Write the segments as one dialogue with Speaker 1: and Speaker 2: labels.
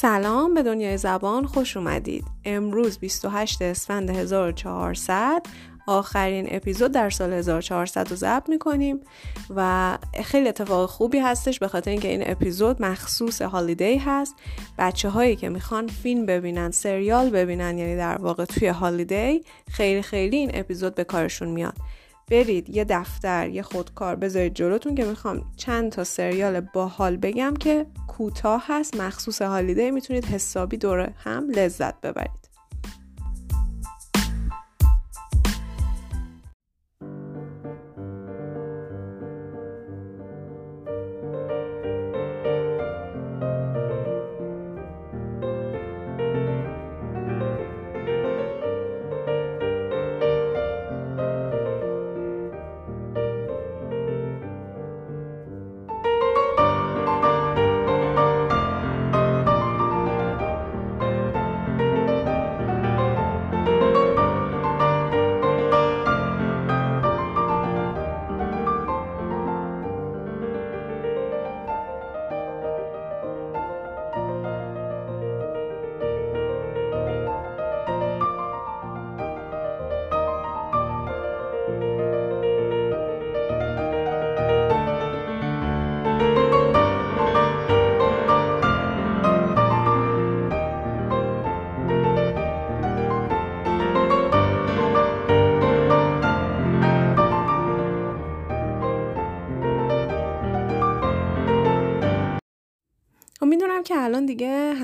Speaker 1: سلام به دنیای زبان خوش اومدید. امروز 28 اسفند 1400 آخرین اپیزود در سال 1400 رو ضبط می‌کنیم و خیلی اتفاق خوبی هستش به خاطر اینکه این اپیزود مخصوص هالیدی هست. بچه هایی که می‌خوان فیلم ببینن سریال ببینن یعنی در واقع توی هالیدی خیلی خیلی این اپیزود به کارشون میاد. برید یه دفتر یه خودکار بذارید جلوتون که می‌خوام چند تا سریال باحال بگم که کوتاه هست مخصوص هالیدی می‌تونید حسابی دوره هم لذت ببرید.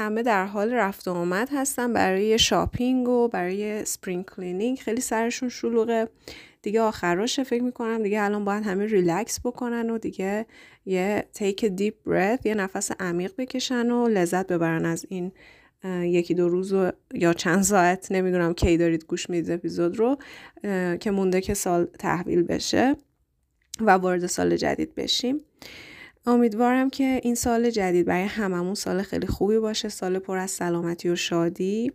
Speaker 1: همه در حال رفت و آمد هستن برای shopping و برای spring cleaning خیلی سرشون شلوغه. دیگه آخراشه فکر می‌کنم. دیگه الان باید همه ریلکس بکنن و دیگه یه take deep breath یه نفس عمیق بکشن و لذت ببرن از این یکی دو روز و یا چند ساعت نمی‌دونم کی دارید گوش می‌دید اپیزود رو که مونده که سال تحویل بشه و وارد سال جدید بشیم. امیدوارم که این سال جدید برای هممون سال خیلی خوبی باشه سال پر از سلامتی و شادی.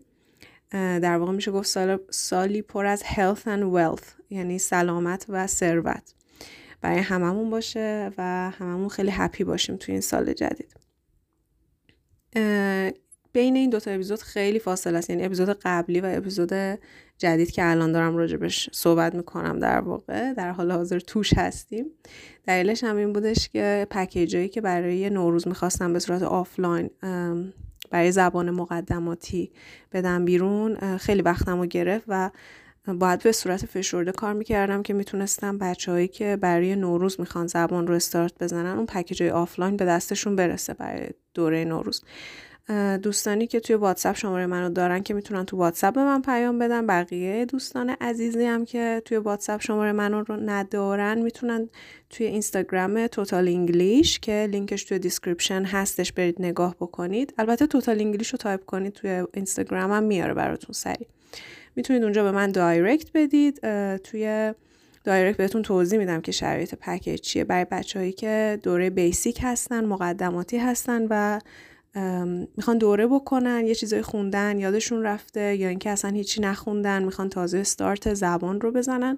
Speaker 1: در واقع میشه گفت سال سالی پر از health and wealth یعنی سلامت و ثروت برای هممون باشه و هممون خیلی هپی باشیم توی این سال جدید. بین این دوتا اپیزود خیلی فاصله است. یعنی اپیزود قبلی و اپیزود جدید که الان دارم راجبش صحبت می‌کنم در واقع در حال حاضر توش هستیم. دلیلش هم این بودش که پکیجایی که برای نوروز می‌خواستم به صورت آفلاین برای زبان مقدماتی بدم بیرون خیلی وقتم رو گرفت و باید به صورت فشرده کار می‌کردم که می‌تونستم بچههایی که برای نوروز می‌خوان زبان رو استارت بزنن اون پکیج آفلاین به دستشون برسه برای دوره نوروز. دوستانی که توی واتساپ شماره منو دارن که می‌تونن تو واتساپ به من پیام بدن. بقیه دوستان عزیزی هم که توی واتساپ شماره منو رو ندارن می‌تونن توی اینستاگرام Total English که لینکش توی description هستش برید نگاه بکنید. البته Total English رو تایپ کنید توی اینستاگرام هم میاره براتون سریع می‌تونید اونجا به من direct بدید. توی direct بهتون توضیح میدم که شرایط پکیج چیه. برای بچههایی که دوره basic هستن مقدماتی هستن و می‌خوان دوره بکنن یه چیزای خوندن یادشون رفته یا اینکه اصلا هیچی نخوندن می‌خوان تازه استارت زبان رو بزنن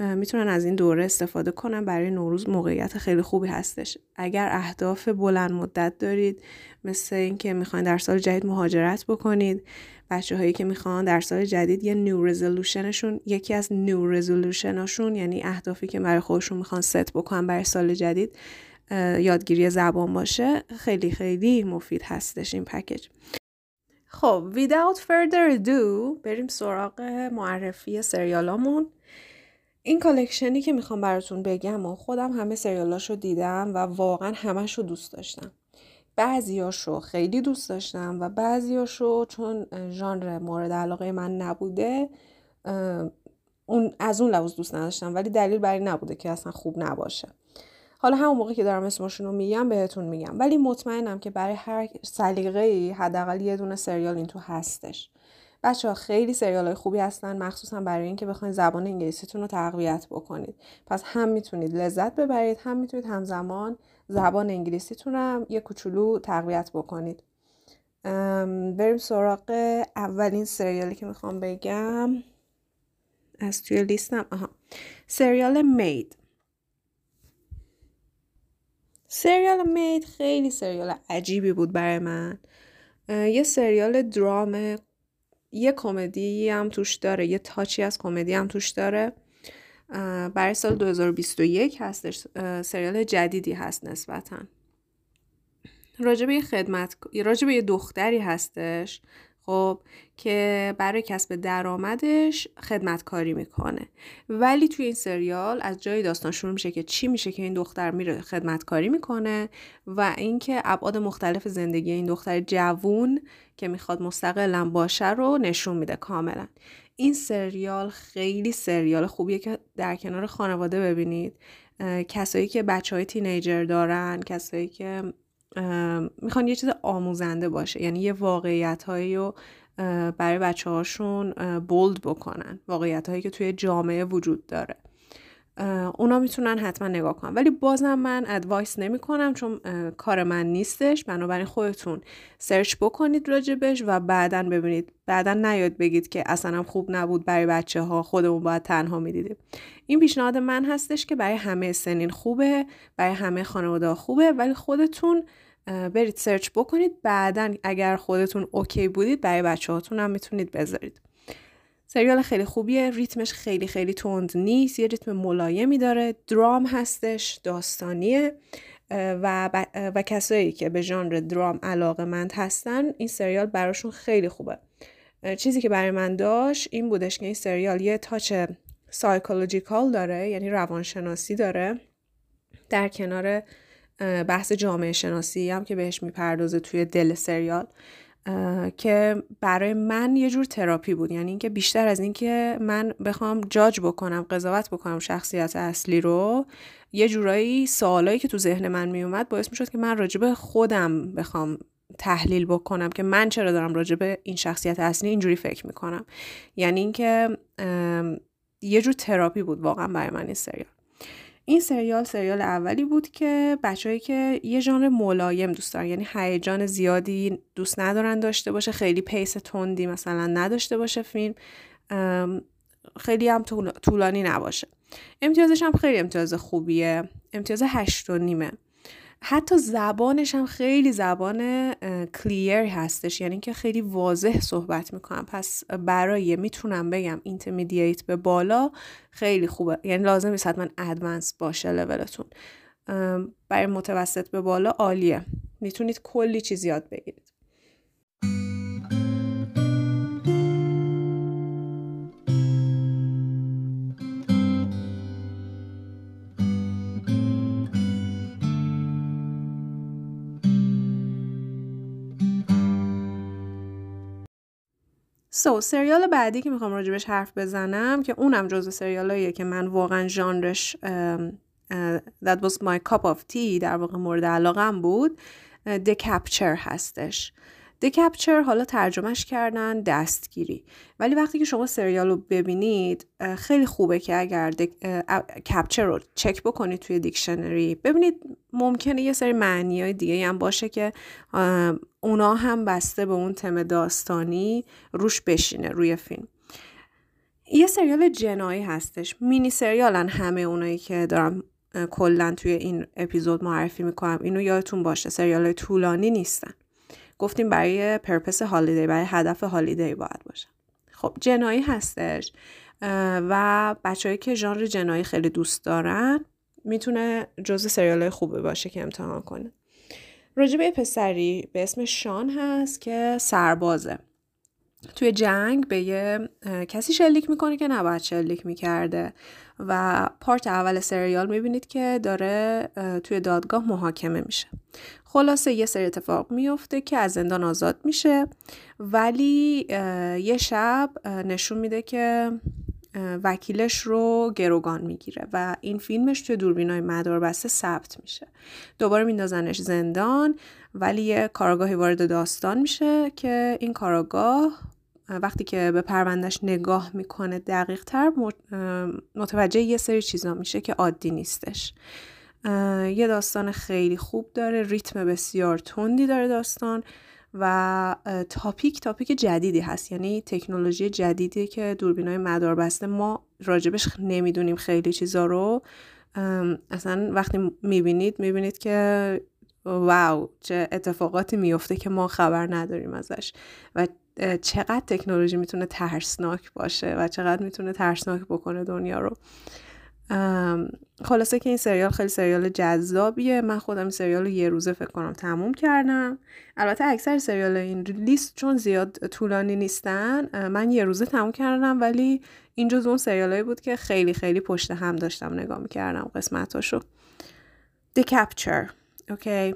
Speaker 1: می‌تونن از این دوره استفاده کنن. برای نوروز موقعیت خیلی خوبی هستش. اگر اهداف بلند مدت دارید مثل اینکه می‌خواین در سال جدید مهاجرت بکنید بچه هایی که می‌خوان در سال جدید یه نیو رزولوشنشون یکی از نیو رزولوشناشون یعنی اهدافی که برای خودشون می‌خوان ست بکنن برای سال جدید یادگیری زبان باشه خیلی خیلی مفید هستش این پکیج. خب without further ado بریم سراغ معرفی سریالامون. این کالکشنی که می‌خوام براتون بگم و خودم همه سریالاشو دیدم و واقعا همش رو دوست داشتم. بعضیاشو خیلی دوست داشتم و بعضیاشو چون ژانر مورد علاقه من نبوده اون از اون لحاظ دوست نداشتم ولی دلیل بر این نبوده که اصلا خوب نباشه. حالا همون موقع که دارم اسمشون رو میگم بهتون میگم. ولی مطمئنم که برای هر سلیقه ای حداقل یه دونه سریال این تو هستش. بچه ها خیلی سریال های خوبی هستن مخصوصا برای اینکه بخواید زبان انگلیسیتون رو تقویت بکنید. پس هم می‌تونید لذت ببرید هم می‌تونید همزمان زبان انگلیسیتون هم یه کوچولو تقویت بکنید. بریم سراغ اولین سریالی که می‌خوام بگم. از توی لیستم آها. سریال مید سریال مید خیلی سریال عجیبی بود برای من. یه سریال درام یه کمدی هم توش داره یه تاچی از کمدی هم توش داره. برای سال 2021 هستش. سریال جدیدی هست نسبتا. راجبه یه خدمت راجبه یه دختری هستش. خب که برای کسب درآمدش خدمتکاری می‌کنه. ولی توی این سریال از جای داستان شروع میشه که چی میشه که این دختر میره خدمتکاری می‌کنه و اینکه ابعاد مختلف زندگی این دختر جوون که می‌خواد مستقلا باشه رو نشون میده کاملا. این سریال خیلی سریال خوبیه که در کنار خانواده ببینید. کسایی که بچه های تینیجر دارن کسایی که می‌خوان یه چیز آموزنده باشه. یعنی یه واقعیت هایی رو برای بچه هاشون بولد بکنن. واقعیت هایی که توی جامعه وجود داره. اونا می‌تونن حتما نگاه کنن. ولی بازم من advice نمی کنم چون کار من نیستش. بنابراین خودتون search بکنید راجبش و بعدا ببینید. بعدا نیاد بگید که اصلا خوب نبود برای بچه ها خودمون باید تنها می‌دیدیم. این پیشنهاد من هستش که برای همه سنین خوبه. برای همه خانواده خوبه. ولی خودتون برید search بکنید. بعدا اگر خودتون OK بودید برای بچه هاتون هم می‌تونید بذارید. سریال خیلی خوبیه. ریتمش خیلی خیلی تند نیست. یه ریتم ملایمی داره. درام هستش. داستانیه. و, و کسایی که به ژانر درام علاقه مند هستن این سریال براشون خیلی خوبه. چیزی که برای من داشت این بودش که این سریال یه touch psychological داره یعنی روانشناسی داره. در کنار بحث جامعه شناسی هم که بهش می‌پردازه توی دل سریال. که برای من یه جور تراپی بود. یعنی اینکه بیشتر از اینکه من بخوام جاج بکنم قضاوت بکنم شخصیت اصلی رو یه جورایی سوالایی که تو ذهن من میومد باعث می‌شد که من راجب خودم بخوام تحلیل بکنم که من چرا دارم راجب این شخصیت اصلی اینجوری فکر می‌کنم. یعنی اینکه یه جور تراپی بود واقعا برای من این سریال. این سریال سریال اولی بود که بچههایی که یه ژانر ملایم دوست دارن یعنی هیجان زیادی دوست ندارن داشته باشه خیلی pace تندی مثلا نداشته باشه فیلم خیلی هم طولانی نباشه. امتیازش هم خیلی امتیاز خوبیه. امتیاز هشت و نیمه حتی زبانش هم خیلی زبان کلیر هستش یعنی که خیلی واضح صحبت می‌کنم. پس برای می‌تونم بگم اینترمیدییت به بالا خیلی خوبه. یعنی لازم نیست حتما ادوانس باشه لولتون برای متوسط به بالا عالیه. می‌تونید کلی چیز یاد بگیرید. سو so, سریال بعدی که می‌خوام راجبش حرف بزنم که اونم جزو سریالاییه که من واقعا ژانرش that was my cup of tea در واقع مورد علاقم بود The Capture هستش. The Capture حالا ترجمهش کردن دستگیری. ولی وقتی که شما سریال رو ببینید خیلی خوبه که اگر کپچر رو چک بکنید توی دیکشنری. ببینید ممکنه یه سری معنی های دیگه هم باشه که اونا هم بسته به اون تم داستانی روش بشینه روی فیلم. یه سریال جنایی هستش. مینی سریالن همه اونایی که دارم کلا توی این اپیزود معرفی می‌کنم. اینو یادتون باشه سریال طولانی نیستن. گفتیم برای پرپس هالیدی برای هدف هالیدی باید باشه. خب جنایی هستش و بچههایی که ژانر جنایی خیلی دوست دارن می‌تونه جز سریال خوبه باشه که امتحان کنه. راجبه پسری به اسم شان هست که سربازه. توی جنگ به یه کسی شلیک می‌کنه که نباید شلیک می‌کرده و پارت اول سریال می‌بینید که داره توی دادگاه محاکمه میشه. خلاصه یه سری اتفاق میفته که از زندان آزاد میشه ولی یه شب نشون میده که وکیلش رو گروگان می‌گیره و این فیلمش توی دوربینای مدار بسته ثبت میشه. دوباره میندازنش زندان ولی یه کاراگاهی وارد داستان میشه که این کاراگاه وقتی که به پروندهش نگاه می‌کنه دقیق تر متوجه یه سری چیزا میشه که عادی نیستش. یه داستان خیلی خوب داره ریتم بسیار تندی داره داستان و تاپیک تاپیک جدیدی هست. یعنی تکنولوژی جدیدی که دوربین های مدار بسته ما راجبش نمی‌دونیم خیلی چیزا رو. اصلا وقتی می‌بینید می‌بینید که
Speaker 2: واو چه اتفاقاتی میفته که ما خبر نداریم ازش. و چقدر تکنولوژی می‌تونه ترسناک باشه و چقدر می‌تونه ترسناک بکنه دنیا رو. خلاصه که این سریال خیلی سریال جذابیه. من خودم این سریال رو یه روزه فکر کنم تموم کردم. البته اکثر سریال این لیست چون زیاد طولانی نیستن من یه روزه تموم کردم ولی این جز اون سریالایی بود که خیلی خیلی پشت هم داشتم نگاه می‌کردم قسمتاشو. The Capture. OK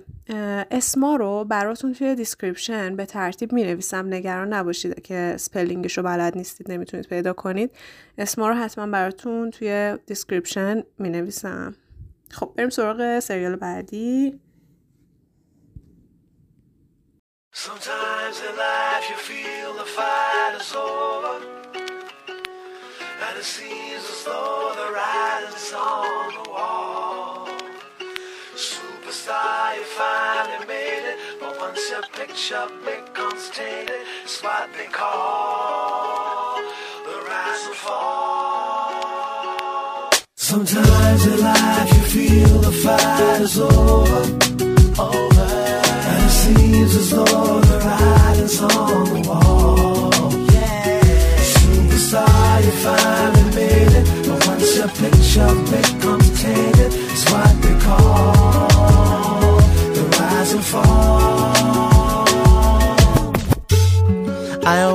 Speaker 2: اسما رو براتون توی description به ترتیب می نویسم نگران نباشید که spelling ش رو بلد نیستید نمی‌تونید پیدا کنید. اسما رو حتما براتون توی description می نویسم خب بریم سراغ سریال بعدی. Sometimes in life you feel the fight is over And it seems as though the writing's on. the wall Superstar, you finally made it. But once your picture becomes tainted It's what they call the rise and fall. Sometimes in life you feel the fight is over Over. And it seems as though the writing's on the wall. Superstar, you finally made it. But once your picture becomes tainted It's what they call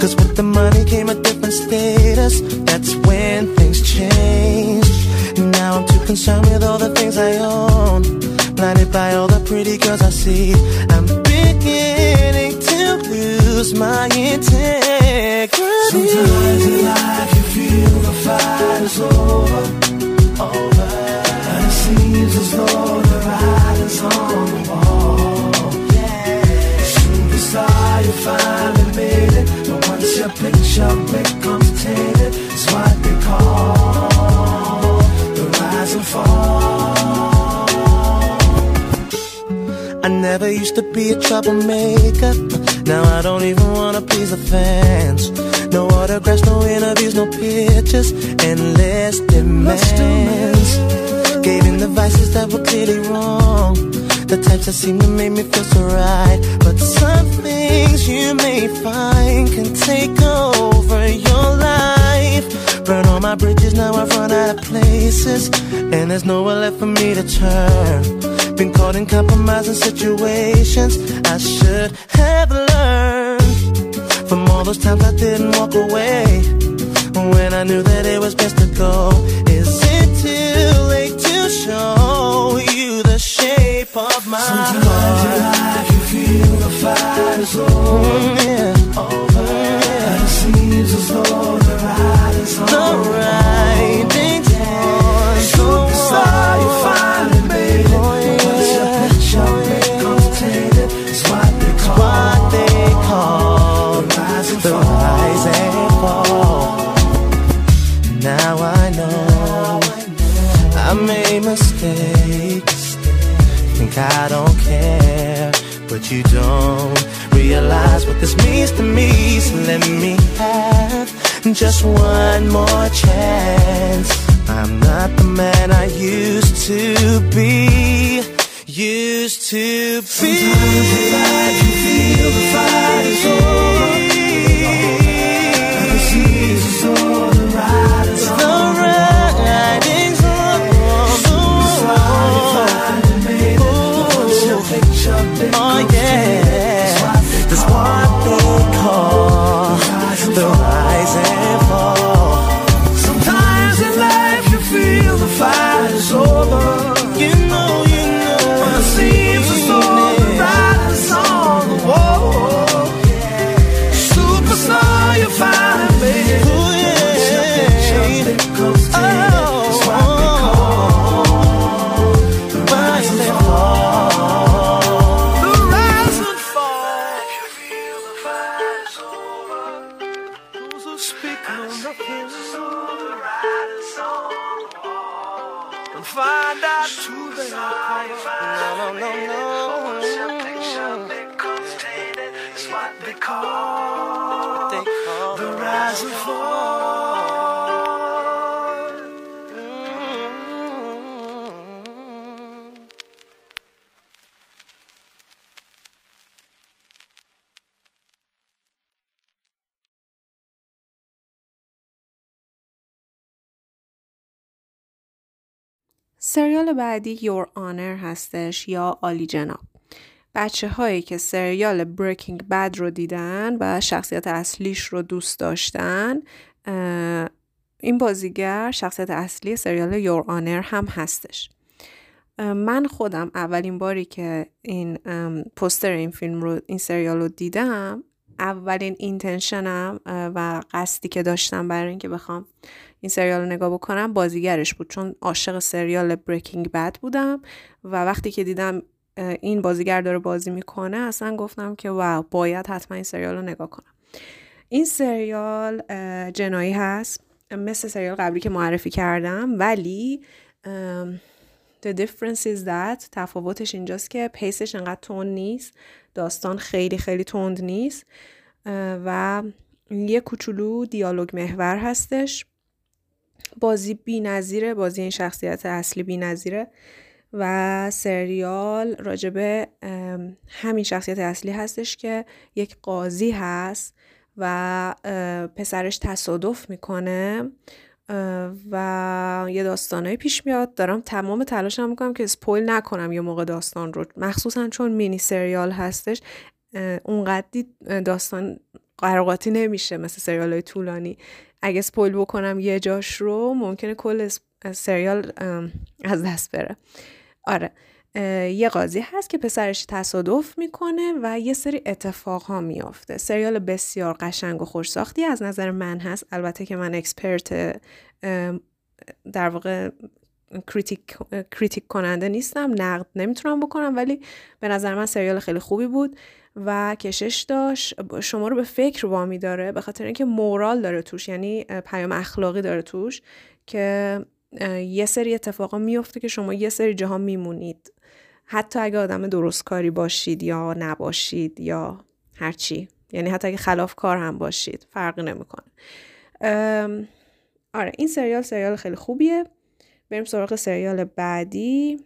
Speaker 2: Cause with the money came a different status. That's when things changed. Now I'm too concerned with all the things I own. Blinded by all the pretty girls I see. I'm beginning to lose my integrity. Sometimes in life you feel the fight is over, over. And it seems as though the writing's on picture becomes tainted. It's what they call the rise and fall. I never used to be a troublemaker. Now I don't even wanna please the fans No autographs, no interviews, no pictures. Endless demands. Gave in the vices that were clearly wrong The types that seem to make me feel so right. But some things you may find Can take over your life. Burn all my bridges, now I've run out of places. And there's nowhere left for me to turn. Been caught in compromising situations I should have learned. From all those times I didn't walk away. When I knew that it was best to go shape of my Sometimes heart? in life you feel the fight is over, yeah. over. And it seems as though the writing's on the I don't care But you don't realize what this means to me. So let me have just one more chance. I'm not the man I used to be. Used to be. Sometimes in life you feel the fight is over what they call, they call the rise and fall.
Speaker 1: سریال بعدی Your Honor هستش یا عالی جناب بچه هایی که سریال Breaking Bad رو دیدن و شخصیت اصلیش رو دوست داشتن این بازیگر شخصیت اصلی سریال Your Honor هم هستش. من خودم اولین باری که این پوستر این فیلم رو این سریال رو دیدم اولین اینتنشنم و قصدی که داشتم برای اینکه بخوام این سریال رو نگاه بکنم بازیگرش بود. چون عاشق سریال بریکینگ بد بودم و وقتی که دیدم این بازیگر داره بازی می‌کنه اصلا گفتم که واو باید حتما این سریال رو نگاه کنم. این سریال جنایی هست مثل سریال قبلی که معرفی کردم ولی The difference is that تفاوتش اینجاست که پیسش انقدر تون نیست داستان خیلی خیلی تند نیست و یه کوچولو دیالوگ محور هستش. بازی بی نظیره بازی این شخصیت اصلی بی نظیره و سریال راجبه همین شخصیت اصلی هستش که یک قاضی هست و پسرش تصادف می‌کنه و یه داستانهایی پیش میاد. دارم تمام تلاشم می‌کنم که سپویل نکنم یه موقع داستان رو. مخصوصا چون مینی سریال هستش اونقدی داستان قر و قاطی نمیشه مثل سریال های طولانی. اگه spoil بکنم یه جاش رو ممکنه کل سریال از دست بره. آره. یه قاضی هست که پسرش تصادف می‌کنه و یه سری اتفاق ها میافته. سریال بسیار قشنگ و خوش ساختی از نظر من هست. البته که من expert در واقع critic, critic کننده نیستم. نقد نمی‌تونم بکنم ولی به نظر من سریال خیلی خوبی بود و کشش داشت. شما رو به فکر وامی داره به خاطر اینکه مورال داره توش یعنی پیام اخلاقی داره توش که یه سری اتفاقا میفته که شما یه سری جاها میمونید. حتی اگه آدم درست کاری باشید یا نباشید یا هرچی یعنی حتی اگه خلاف کار هم باشید فرقی نمی‌کنه. آره این سریال سریال خیلی خوبیه. بریم سراغ سریال بعدی.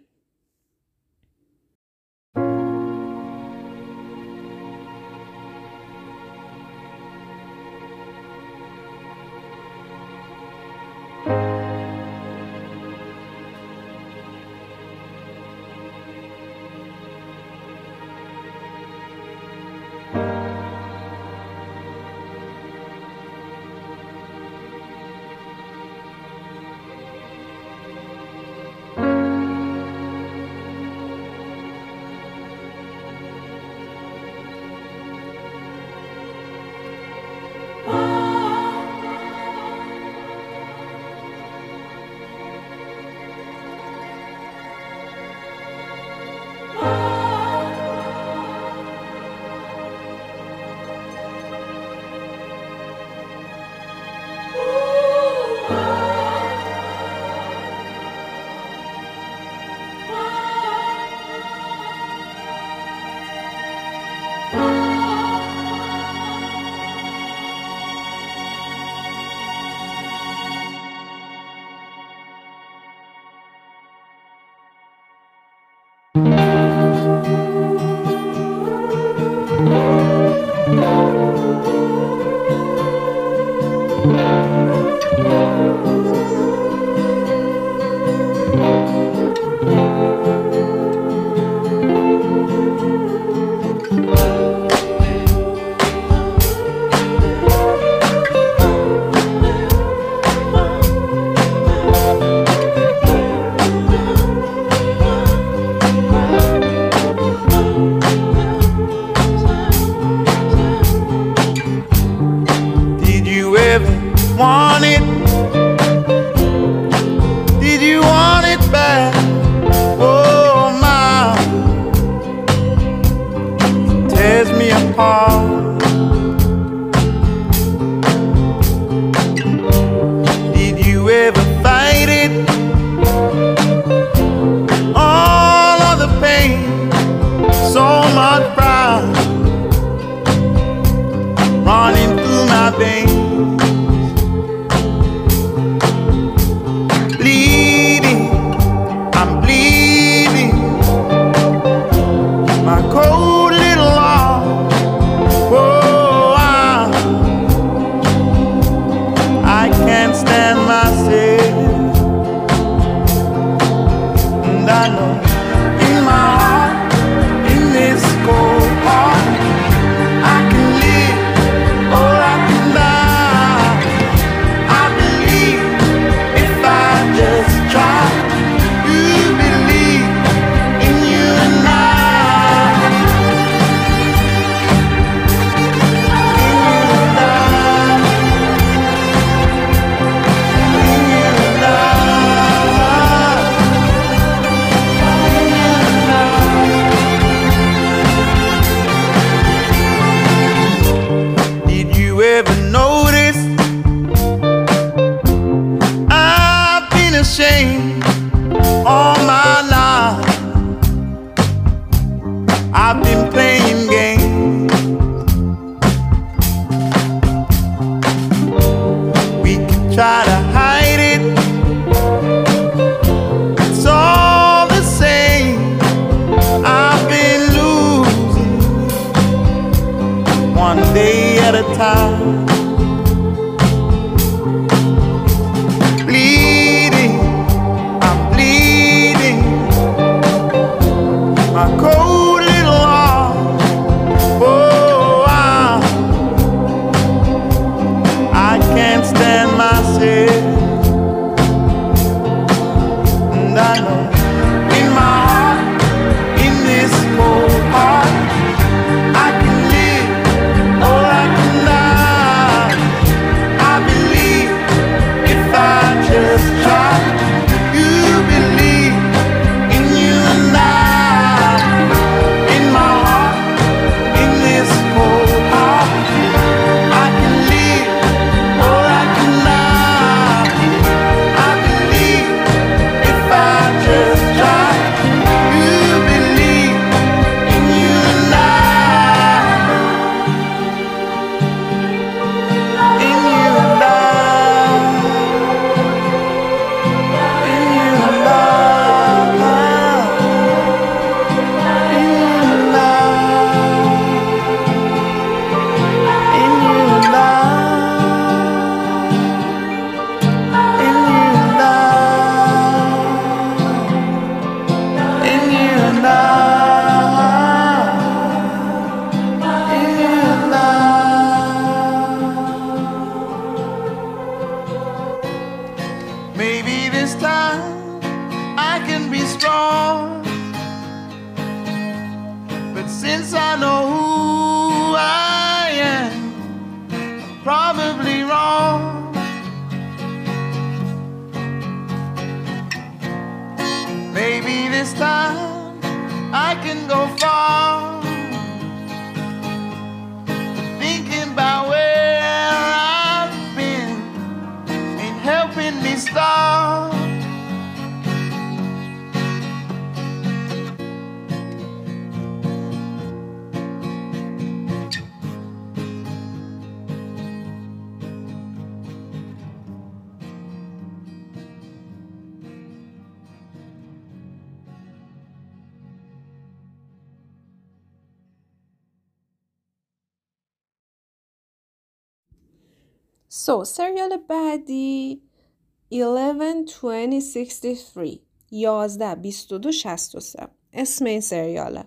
Speaker 1: 11-20-63 11 22 63 اسم این سریاله.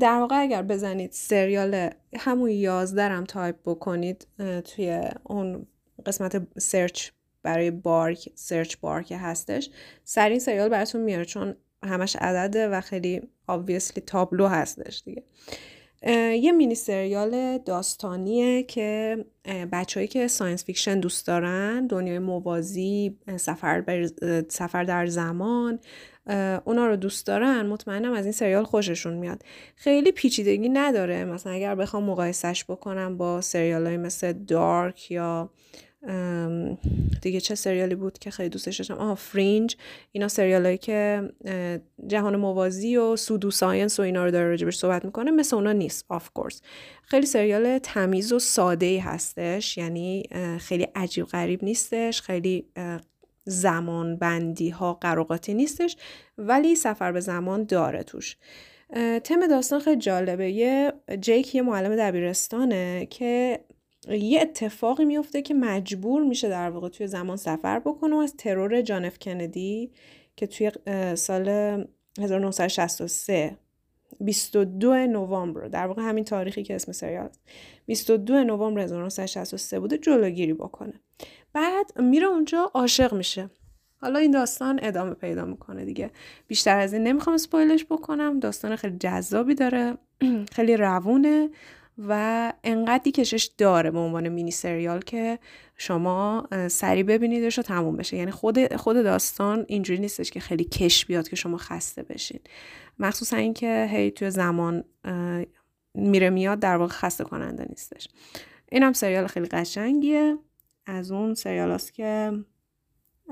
Speaker 1: در واقع اگر بزنید سریال همون 11 هم تایپ بکنید توی اون قسمت search برای bar search bar که هستش سر این سریال براتون میاره چون همش عدده و خیلی obviously تابلو هستش دیگه. یه مینی سریال داستانیه که بچههایی که science fiction دوست دارن دنیای موازی سفر, سفر در زمان اونا رو دوست دارن مطمئنم از این سریال خوششون میاد. خیلی پیچیدگی نداره. مثلا اگر بخوام مقایسش بکنم با سریال های مثل Dark یا دیگه چه سریالی بود که خیلی دوستش داشتم؟ آها Fringe. اینا سریال هایی که جهان موازی و pseudo science و اینا رو داره راجبش صحبت می‌کنه. مثل اونا نیست of course خیلی سریال تمیز و ساده ای هستش. یعنی خیلی عجیب غریب نیستش. خیلی زمان بندی ها قراقاتی نیستش. ولی سفر به زمان داره توش. تم داستان خیلی جالبه. یه جیک یه معلم دبیرستانه که یه اتفاقی میفته که مجبور میشه در واقع توی زمان سفر بکنه و از ترور جان اف کندی که توی سال 1963 22 نوامبر در واقع همین تاریخی که اسم سریال 22 نوامبر 1963 بوده جلوگیری بکنه. بعد میره اونجا عاشق میشه. حالا این داستان ادامه پیدا می‌کنه دیگه. بیشتر از این نمی‌خوام سپویلش بکنم. داستان خیلی جذابی داره. خیلی روونه. و انقدری کشش داره به عنوان مینی سریال که شما سری ببینیدش و تموم بشه. یعنی خود خود داستان اینجوری نیستش که خیلی کش بیاد که شما خسته بشین. مخصوصا اینکه هی توی زمان میره میاد در واقع خسته کننده نیستش. این هم سریال خیلی قشنگیه. از اون سریال که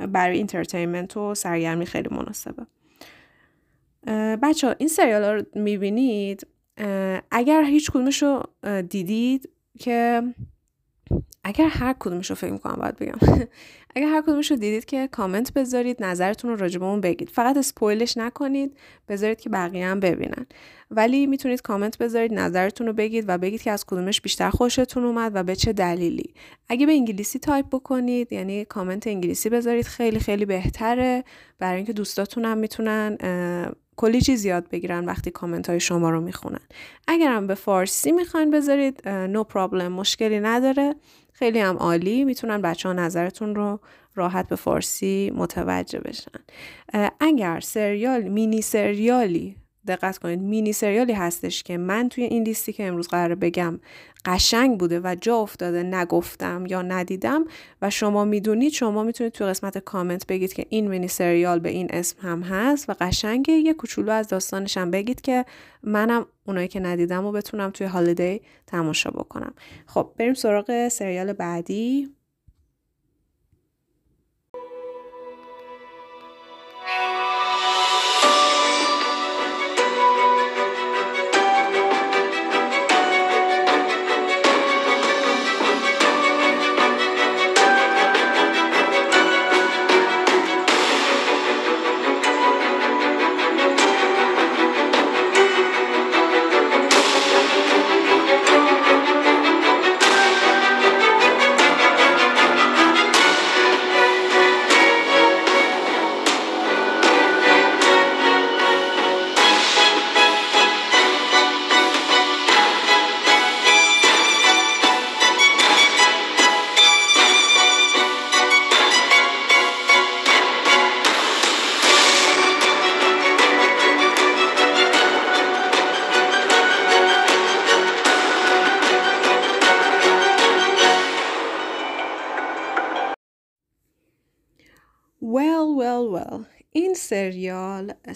Speaker 1: برای entertainment و سرگرمی خیلی مناسبه. بچه ها این سریال ها رو می‌بینید؟ اگر هیچ کدومش رو دیدید که اگر هر کدومش رو فکر می‌کنم باید بگم. اگر هر کدومش رو دیدید که کامنت بذارید نظرتون رو راجع اون بگید. فقط spoil ش نکنید بذارید که بقیه هم ببینن. ولی می‌تونید کامنت بذارید نظرتون رو بگید و بگید که از کدومش بیشتر خوشتون اومد و به چه دلیلی. اگه به انگلیسی تایپ بکنید یعنی کامنت انگلیسی بذارید خیلی خیلی بهتره. برای اینکه دوستاتون هم می‌تونن کلی چیز یاد بگیرن وقتی کامنت های شما رو می‌خونن. اگرم به فارسی می‌خواین بذارید no, no problem مشکلی نداره. خیلی هم عالی. می‌تونن بچه ها نظرتون رو راحت به فارسی متوجه بشن. اگر سریال مینی سریالی دقت کنید مینی سریالی هستش که من توی این لیستی که امروز قرار بگم قشنگ بوده و جا افتاده نگفتم یا ندیدم و شما می‌دونید شما می‌تونید توی قسمت کامنت بگید که این مینی سریال به این اسم هم هست و قشنگه یه کوچولو از داستانش هم بگید که منم اونایی که ندیدم و بتونم توی هالیدی تماشا بکنم. خب بریم سراغ سریال بعدی.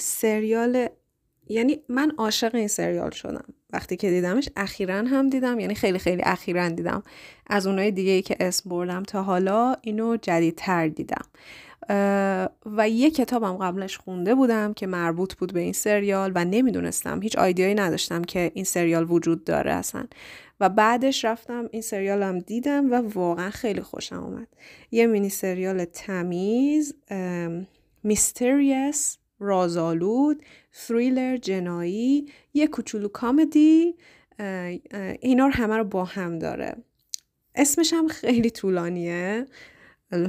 Speaker 1: سریال یعنی من عاشق این سریال شدم. وقتی که دیدمش اخیرا هم دیدم یعنی خیلی خیلی اخیرا دیدم. از اونای دیگه ای که اسم بردم تا حالا اینو جدیدتر دیدم. و یه کتابم قبلش خونده بودم که مربوط بود به این سریال و نمی‌دونستم هیچ آیدیایی نداشتم که این سریال وجود داره اصلا. و بعدش رفتم این سریالم دیدم و واقعا خیلی خوشم اومد. یه مینی سریال تمیز mystery رازآلود تریلر جنایی یه کوچولو comedy اینا رو همه رو با هم داره. اسمش هم خیلی طولانیه.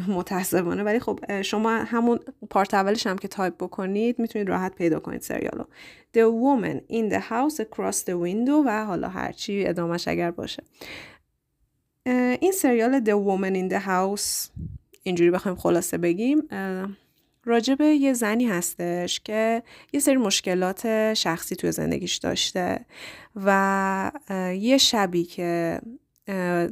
Speaker 1: متاسفانه. ولی خب شما همون part اولش هم که تایپ بکنید می‌تونید راحت پیدا کنید سریالو. The Woman in the House Across the Window و حالا هرچی ادامهش اگر باشه. این سریال The Woman in the House اینجوری بخوایم خلاصه بگیم راجب یه زنی هستش که یه سری مشکلات شخصی توی زندگیش داشته و یه شبی که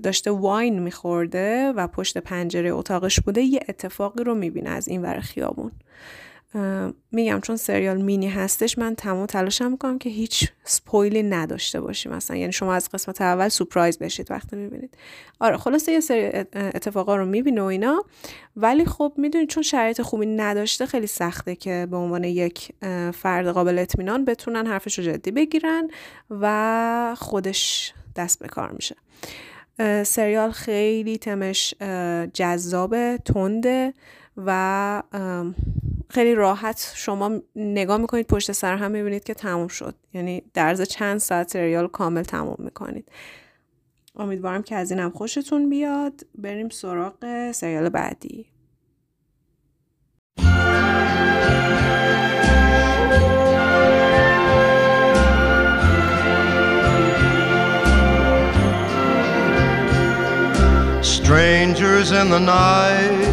Speaker 1: داشته واین میخورده و پشت پنجره اتاقش بوده یه اتفاقی رو می‌بینه از این ور خیابون. میگم چون سریال مینی هستش من تمام تلاشم می‌کنم که هیچ سپویلی نداشته باشیم. مثلا یعنی شما از قسمت اول سپرایز بشید وقتی می‌بینید. آره خلاصه یه سری اتفاقا رو می‌بینه و اینا. ولی خب می‌دونید چون شرایط خوبی نداشته خیلی سخته که به عنوان یک فرد قابل اطمینان بتونن حرفش رو جدی بگیرن و خودش دست به کار میشه. سریال خیلی تمش جذابه تنده و خیلی راحت شما نگاه می‌کنید پشت سر هم می‌بینید که تموم شد. یعنی در چند ساعت سریال کامل تموم می‌کنید. امیدوارم که از اینم خوشتون بیاد. بریم سراغ سریال بعدی.
Speaker 3: Strangers in the night,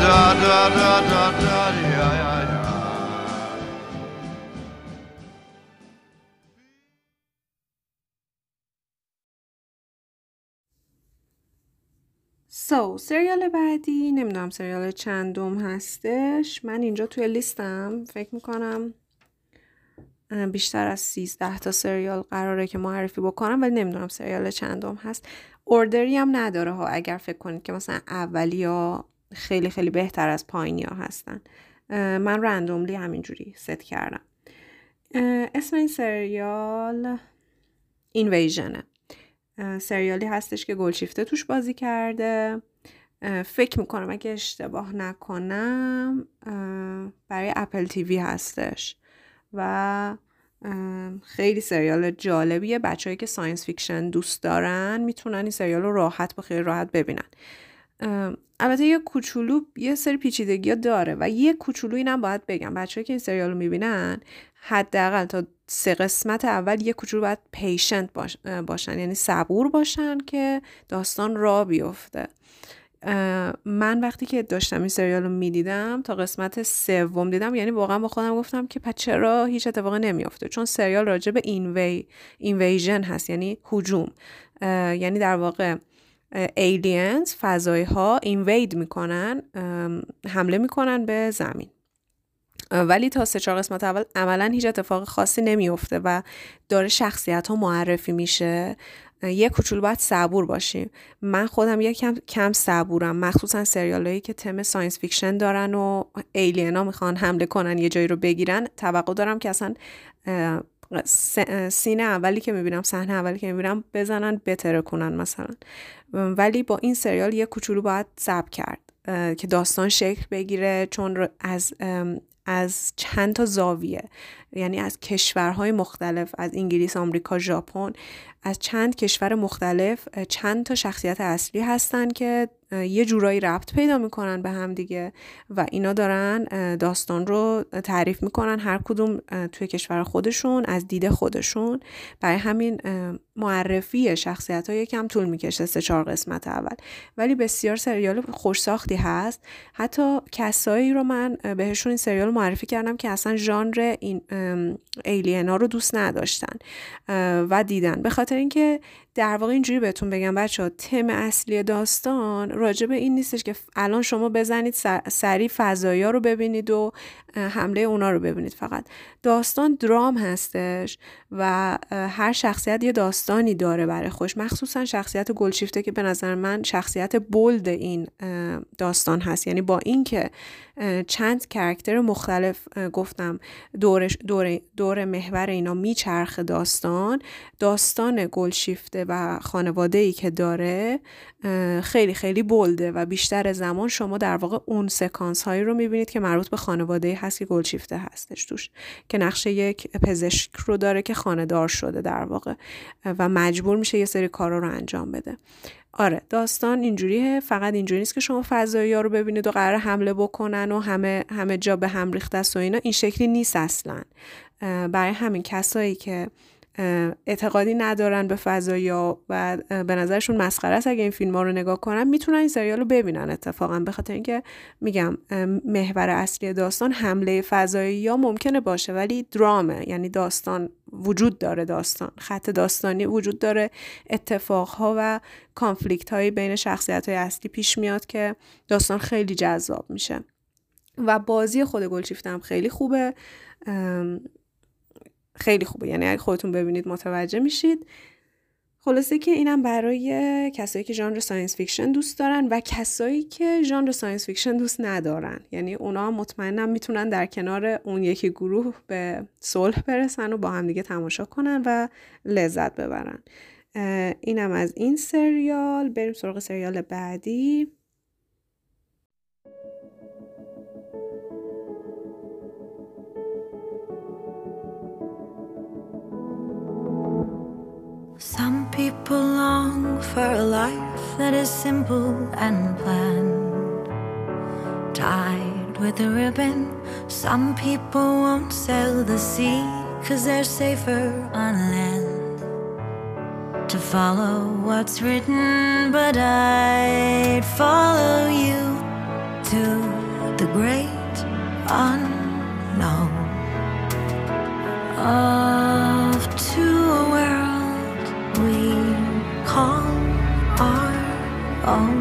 Speaker 3: Da da da da da.
Speaker 1: سو سریال بعدی نمی‌دونم سریال چندم هستش من اینجا توی لیستم فکر می‌کنم بیشتر از 13 تا سریال قراره که معرفی بکنم ولی نمی‌دونم سریال چندم هست اوردری هم نداره ها اگر فکر کنید که مثلا اولی یا خیلی خیلی بهتر از پایینی ها هستن من رندوملی همینجوری ست کردم. اسم این سریال اینویژنه. سریالی هستش که گلشیفته توش بازی کرده. فکر می‌کنم اگه اشتباه نکنم برای اپل تیوی هستش. و خیلی سریال جالبیه. بچههایی که science fiction دوست دارن می‌تونن این سریال رو راحت به خیلی راحت ببینن. البته یه کوچولو یه سری پیچیدگی داره و یه کوچولو اینم باید بگم. بچه‌ای که این سریال رو می‌بینن حداقل تا سه قسمت اول یه کوچولو باید patient باش، باشن. یعنی صبور باشن که داستان را بیفته. من وقتی که داشتم این سریال رو می‌دیدم تا قسمت سوم دیدم یعنی واقعا با خودم گفتم که پس چرا هیچ اتفاقی نمیافته؟ چون سریال راجع به inva invasion هست یعنی هجوم. یعنی در واقع aliens فضایی ها invade می‌کنن حمله می‌کنن به زمین. ولی تا سه چهار قسمت اول عملا هیچ اتفاق خاصی نمیفته و داره شخصیت ها معرفی میشه. یه کوچولو باید صبور باشیم. من خودم یه کم, کم صبورم. مخصوصا سریال هایی که تم science fiction دارن و alien ا می‌خوان حمله کنن یه جایی رو بگیرن توقع دارم که اصلا سینه اولی که می‌بینم صحنه اولی که می‌بینم بزنن بتره کنن مثلا. ولی با این سریال یه کوچولو باید صبر کرد که داستان شکل بگیره چون از از چند تا زاویه. یعنی از کشورهای مختلف از انگلیس، آمریکا، ژاپن از چند کشور مختلف چند تا شخصیت اصلی هستن که یه جورایی ربط پیدا می‌کنن به هم دیگه و اینا دارن داستان رو تعریف می‌کنن هر کدوم توی کشور خودشون از دید خودشون. برای همین معرفی شخصیت ها یکم طول می‌کشه سه چهار قسمت اول. ولی بسیار سریال خوش ساختی هست. حتی کسایی رو من بهشون این سریال معرفی کردم که اصلا ژانر این ایلینا رو دوست نداشتن و دیدن. به خاطر اینکه در واقع اینجوری بهتون بگم بچه ها تم اصلی داستان راجع به این نیستش که الان شما بزنید سریع فضایی رو ببینید و حمله اونا رو ببینید فقط. داستان درام هستش و هر شخصیت یه داستانی داره برای خوش مخصوصا شخصیت گلشیفته که به نظر من شخصیت بولد این داستان هست. یعنی با اینکه چند کرکتر مختلف گفتم. دور, دور, دور محور اینا میچرخ داستان. داستان گلشیفته و خانواده ای که داره خیلی خیلی بلده و بیشتر زمان شما در واقع اون سکانس هایی رو می‌بینید که مربوط به خانواده هست که گلشیفته هستش توش. که نقشه یک پزشک رو داره که خاندار شده در واقع. و مجبور میشه یه سری کارا رو انجام بده. آره داستان اینجوریه فقط اینجوری نیست که شما فضایی ها رو ببینید و قرار حمله بکنن و همه همه جا به هم ریخته است و اینا. این شکلی نیست اصلا. برای همین کسایی که اعتقادی ندارن به فضایا و به نظرشون مسخره است اگه این فیلم ها رو نگاه کنن. می‌تونن این سریال رو ببینن اتفاقا. به خاطر اینکه میگم محور اصلی داستان حمله فضایی یا ممکنه باشه ولی درامه. یعنی داستان وجود داره داستان خط داستانی وجود داره. اتفاقها و کانفلیکت هایی بین شخصیت های اصلی پیش میاد که داستان خیلی جذاب میشه. و بازی خود گلشیفته هم خیلی خوبه. خیلی خوبه. یعنی اگه خودتون ببینید متوجه میشید. خلاصه که اینم برای کسایی که ژانر science fiction دوست دارن و کسایی که ژانر science fiction دوست ندارن. یعنی اونا مطمئنم می‌تونن در کنار اون یکی گروه به صلح برسن و با همدیگه تماشا کنن و لذت ببرن. اینم از این سریال. بریم سراغ سریال بعدی.
Speaker 4: Some people long for a life that is simple and planned, tied with a ribbon. Some people won't sail the sea, cause they're safer on land. To follow what's written, but I'd follow you to the great unknown. Off to a world we call our own.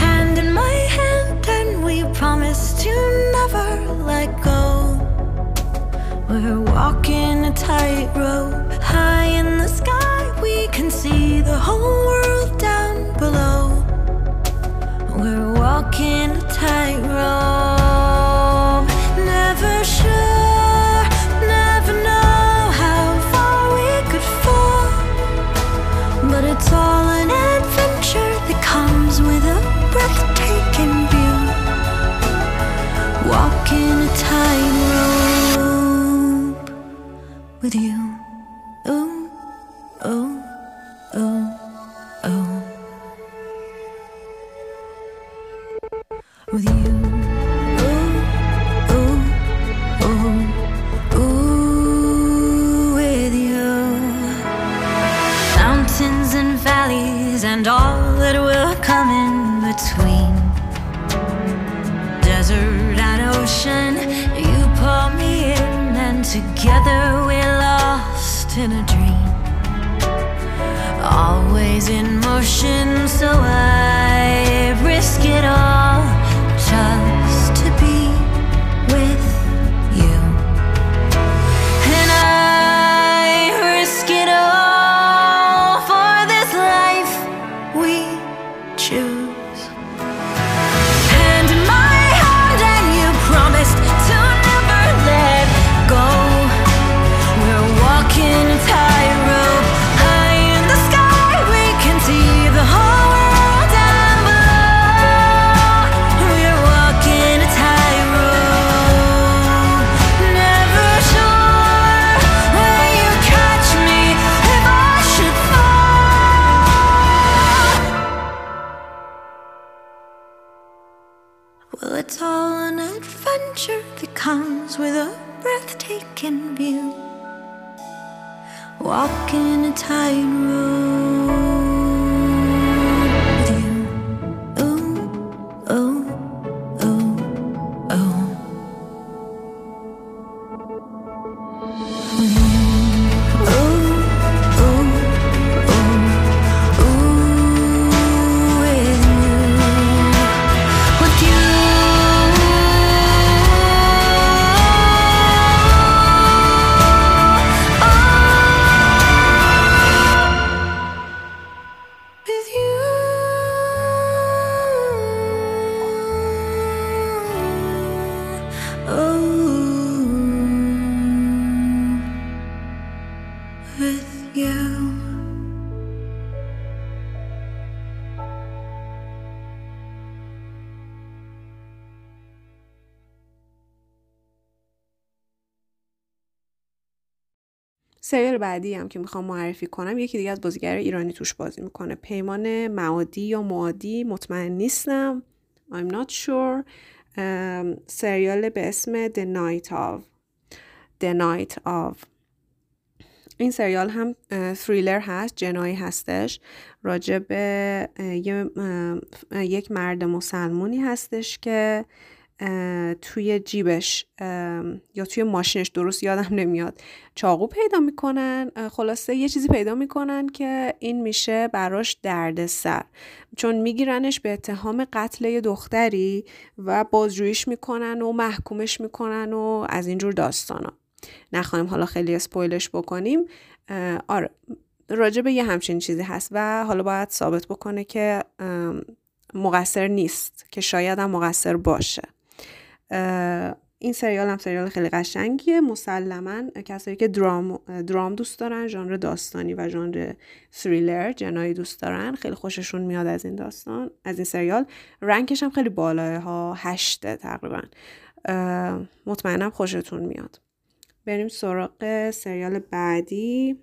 Speaker 4: Hand in my hand, and we promise to never let go. We're walking a tightrope high in the sky. We can see the whole world down below. We're walking a tightrope. That will come in between. Desert and ocean, you pull me in, and together we're lost in a dream. Always in motion, so I risk it all
Speaker 1: بعدی هم که می‌خوام معرفی کنم یکی دیگه از بازیگر ایرانی توش بازی می‌کنه. پیمان معادی یا معادی مطمئن نیستم. I'm not sure. سریال به اسم The Night of. The Night of. این سریال هم تریلر هست جنایی هستش. راجع به یک مرد مسلمونی هستش که توی جیبش یا توی ماشینش درست یادم نمیاد چاقو پیدا می‌کنن. خلاصه یه چیزی پیدا می‌کنن که این میشه براش دردسر. چون میگیرنش به اتهام قتل یه دختری و بازجوییش می‌کنن و محکومش می‌کنن و از اینجور داستانا. نخواهیم حالا خیلی اسپویلش بکنیم. آره راجع به یه همچین چیزی هست و حالا باید ثابت بکنه که مقصر نیست که شاید هم مقصر باشه. این سریال هم سریال خیلی قشنگیه. مسلما کسایی که درام درام دوست دارن ژانر داستانی و ژانر تریلر جنایی دوست دارن خیلی خوششون میاد از این داستان از این سریال. رنکش هم خیلی بالاه ها هشته تقریبا. مطمئنم خوشتون میاد. بریم سراغ سریال بعدی.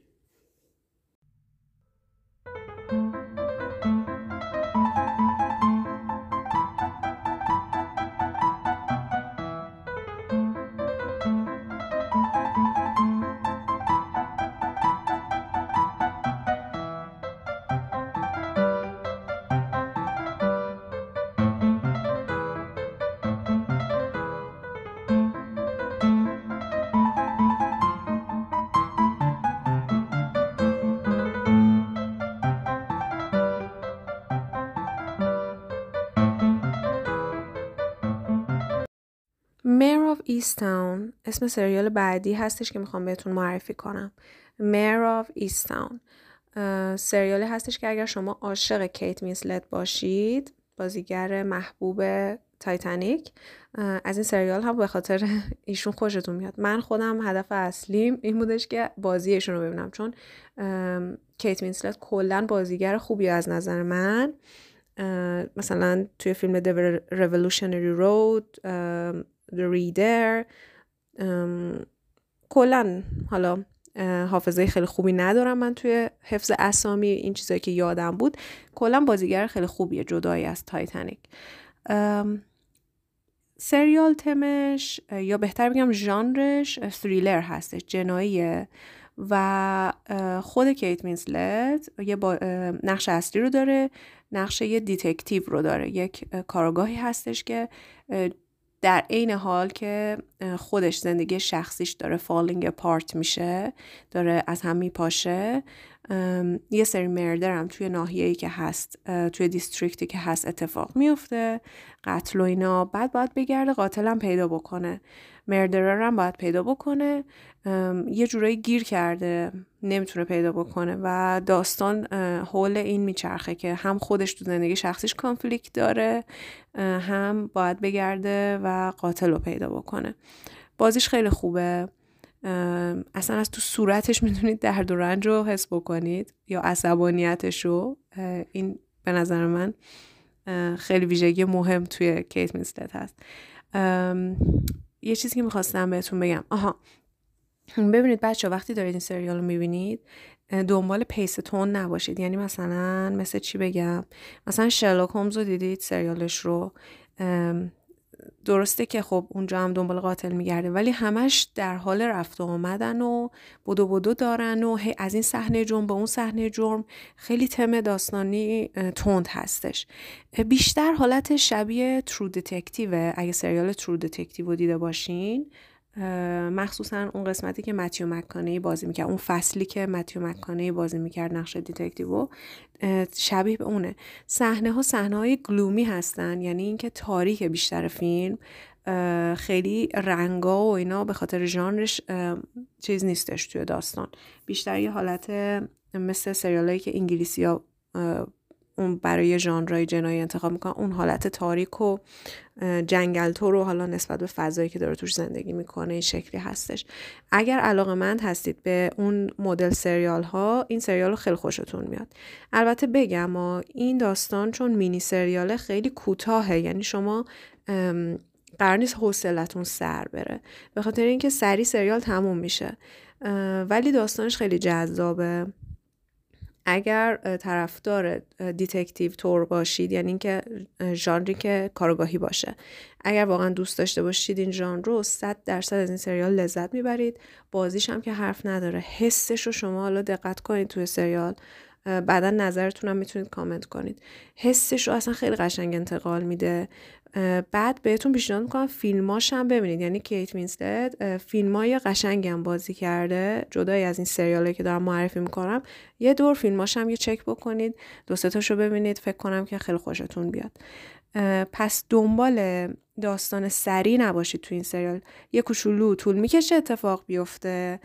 Speaker 1: Easttown اسم سریال بعدی هستش که می‌خوام بهتون معرفی کنم. Of Easttown. اه، سریالی هستش که اگر شما عاشق کیت وینسلت باشید بازیگر محبوب تایتانیک از این سریال هم به خاطر ایشون خوشتون میاد. من خودم هدف اصلیم این بودش که بازی ایشون رو ببینم چون کیت وینسلت کلا بازیگر خوبی از نظر من. مثلا توی فیلم The Revolutionary Road ام، کلا حالا حافظه خیلی خوبی ندارم من توی حفظ اسامی این چیزایی که یادم بود. کلا بازیگر خیلی خوبیه جدایی از تایتانیک. سریال تمش یا بهتر بگم ژانرش اه، تریلر هستش جناییه. و خود کیت وینسلت یه با- نقش اصلی رو داره نقش یه detective رو داره. یک اه، کارآگاهی هستش که در عین حال که خودش زندگی شخصیش داره falling apart میشه داره از هم میپاشه. یه سری murder هم توی ناحیه‌ای که هست توی district ی که هست اتفاق میفته قتل و اینا بعد باید بگرده قاتلم پیدا بکنه. murderer هم باید پیدا بکنه. یه جورایی گیر کرده نمی‌تونه پیدا بکنه و داستان حول این میچرخه که هم خودش تو زندگی شخصیش conflict داره هم باید بگرده و قاتل رو پیدا بکنه. بازیش خیلی خوبه. اصلا از تو صورتش می‌تونید درد و رنج رو حس بکنید یا عصبانیتش رو. این به نظر من خیلی ویژگی مهم توی کیت وینسلت هست. یه چیزی که می‌خواستم بهتون بگم. آها ببینید بچه وقتی دارید این سریال رو می‌بینید دنبال پیس تون نباشید. یعنی مثلا مثل چی بگم؟ مثلا شرلوک هومز رو دیدید سریالش رو؟ درسته که خب اونجا هم دنبال قاتل میگرده ولی همش در حال رفت و آمدن و بدو بدو دارن و هی از این صحنه جرم به اون صحنه جرم. خیلی تم داستانی تند هستش. بیشتر حالت شبیه True Detective اگه سریال True Detective رو دیده باشین مخصوصا اون قسمتی که متیو مکانهی بازی می‌کرد اون فصلی که متیو مکانهی بازی می‌کرد نقش detective شبیه به اونه. صحنه ها صحنه های gloomy هستن یعنی اینکه تاریک بیشتر فیلم خیلی رنگا و اینا به خاطر ژانرش چیز نیستش توی داستان. بیشتر یه حالت مثل سریالایی که انگلیسی ها اون برای ژانرهای جنایی انتخاب می‌کنن اون حالت تاریک و جنگل تو رو حالا نسبت به فضایی که داره توش زندگی می‌کنه این شکلی هستش. اگر علاقه مند هستید به اون مدل سریال ها این سریال رو خیلی خوشتون میاد. البته بگم ما این داستان چون مینی سریاله خیلی کوتاهه یعنی شما قرار نیست حوصلتون سر بره. به خاطر اینکه سری سریال تموم میشه. ولی داستانش خیلی جذابه. اگر طرفدار detective طور باشید یعنی اینکه ژانری که کارآگاهی باشه. اگر واقعا دوست داشته باشید این ژانر رو 100 درصد از این سریال لذت می‌برید. بازیش هم که حرف نداره. حسش رو شما حالا دقت کنید توی سریال. بعدا نظرتون هم می‌تونید کامنت کنید. حسش رو اصلا خیلی قشنگ انتقال میده. بعد بهتون پیشنهاد می‌کنم فیلماش هم ببینید. یعنی کیت وینسلت فیلمای قشنگی هم بازی کرده. جدای از این سریالی که دارم معرفی می‌کنم. یه دور فیلماش هم یه چک بکنید. دو تاشو ببینید. فکر کنم که خیلی خوشتون بیاد. پس دنبال داستان سری نباشید تو این سریال. یه کوچولو طول می‌کشه اتفاق بیفته.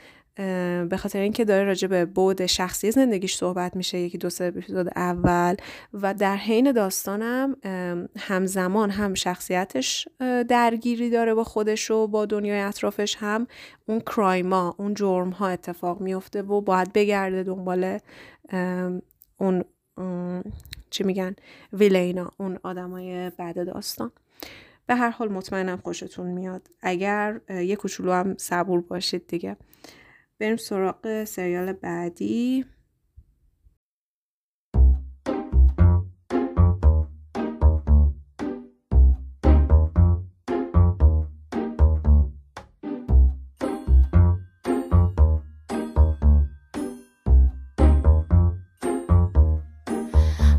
Speaker 1: به خاطر اینکه داره راجع به بود شخصی زندگیش صحبت میشه یکی دو سه اپیزود اول و در حین داستانم همزمان هم شخصیتش درگیری داره با خودش و با دنیای اطرافش هم. اون کرایما اون جرم ها اتفاق میفته و باید بگرده دنبال اون چی میگن ویلینا اون آدمای بعد داستان. به هر حال مطمئنم خوشتون میاد. اگر یه کوچولو هم صبور باشید دیگه. بریم سراغ سریال بعدی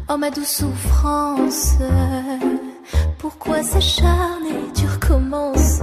Speaker 4: Oh ma douce souffrance, pourquoi s'acharner, tu recommences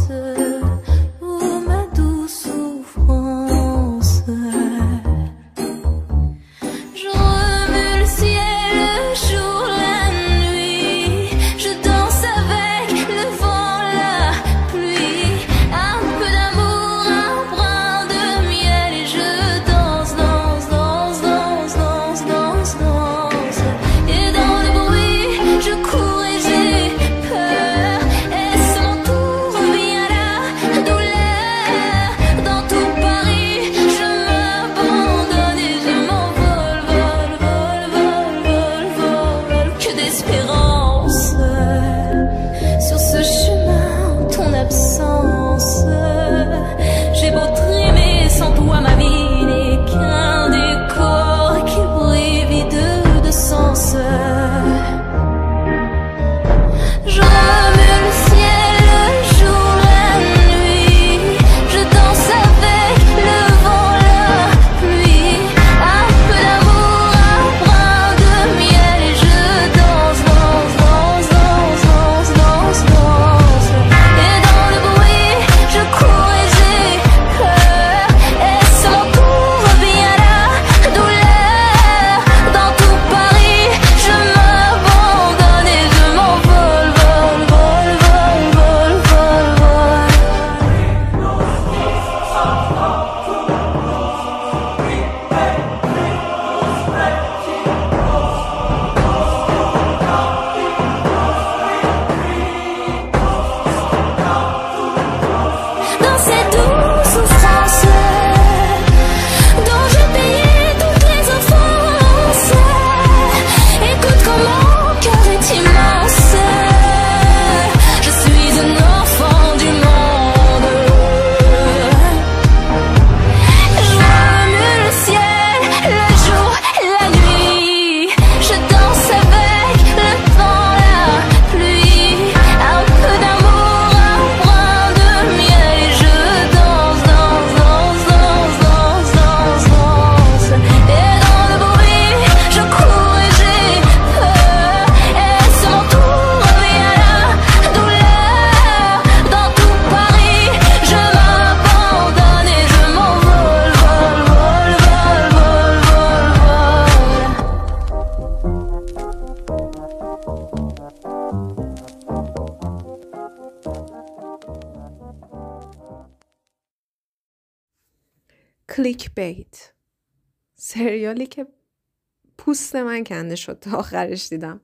Speaker 1: پوست من کنده شد تا آخرش دیدم.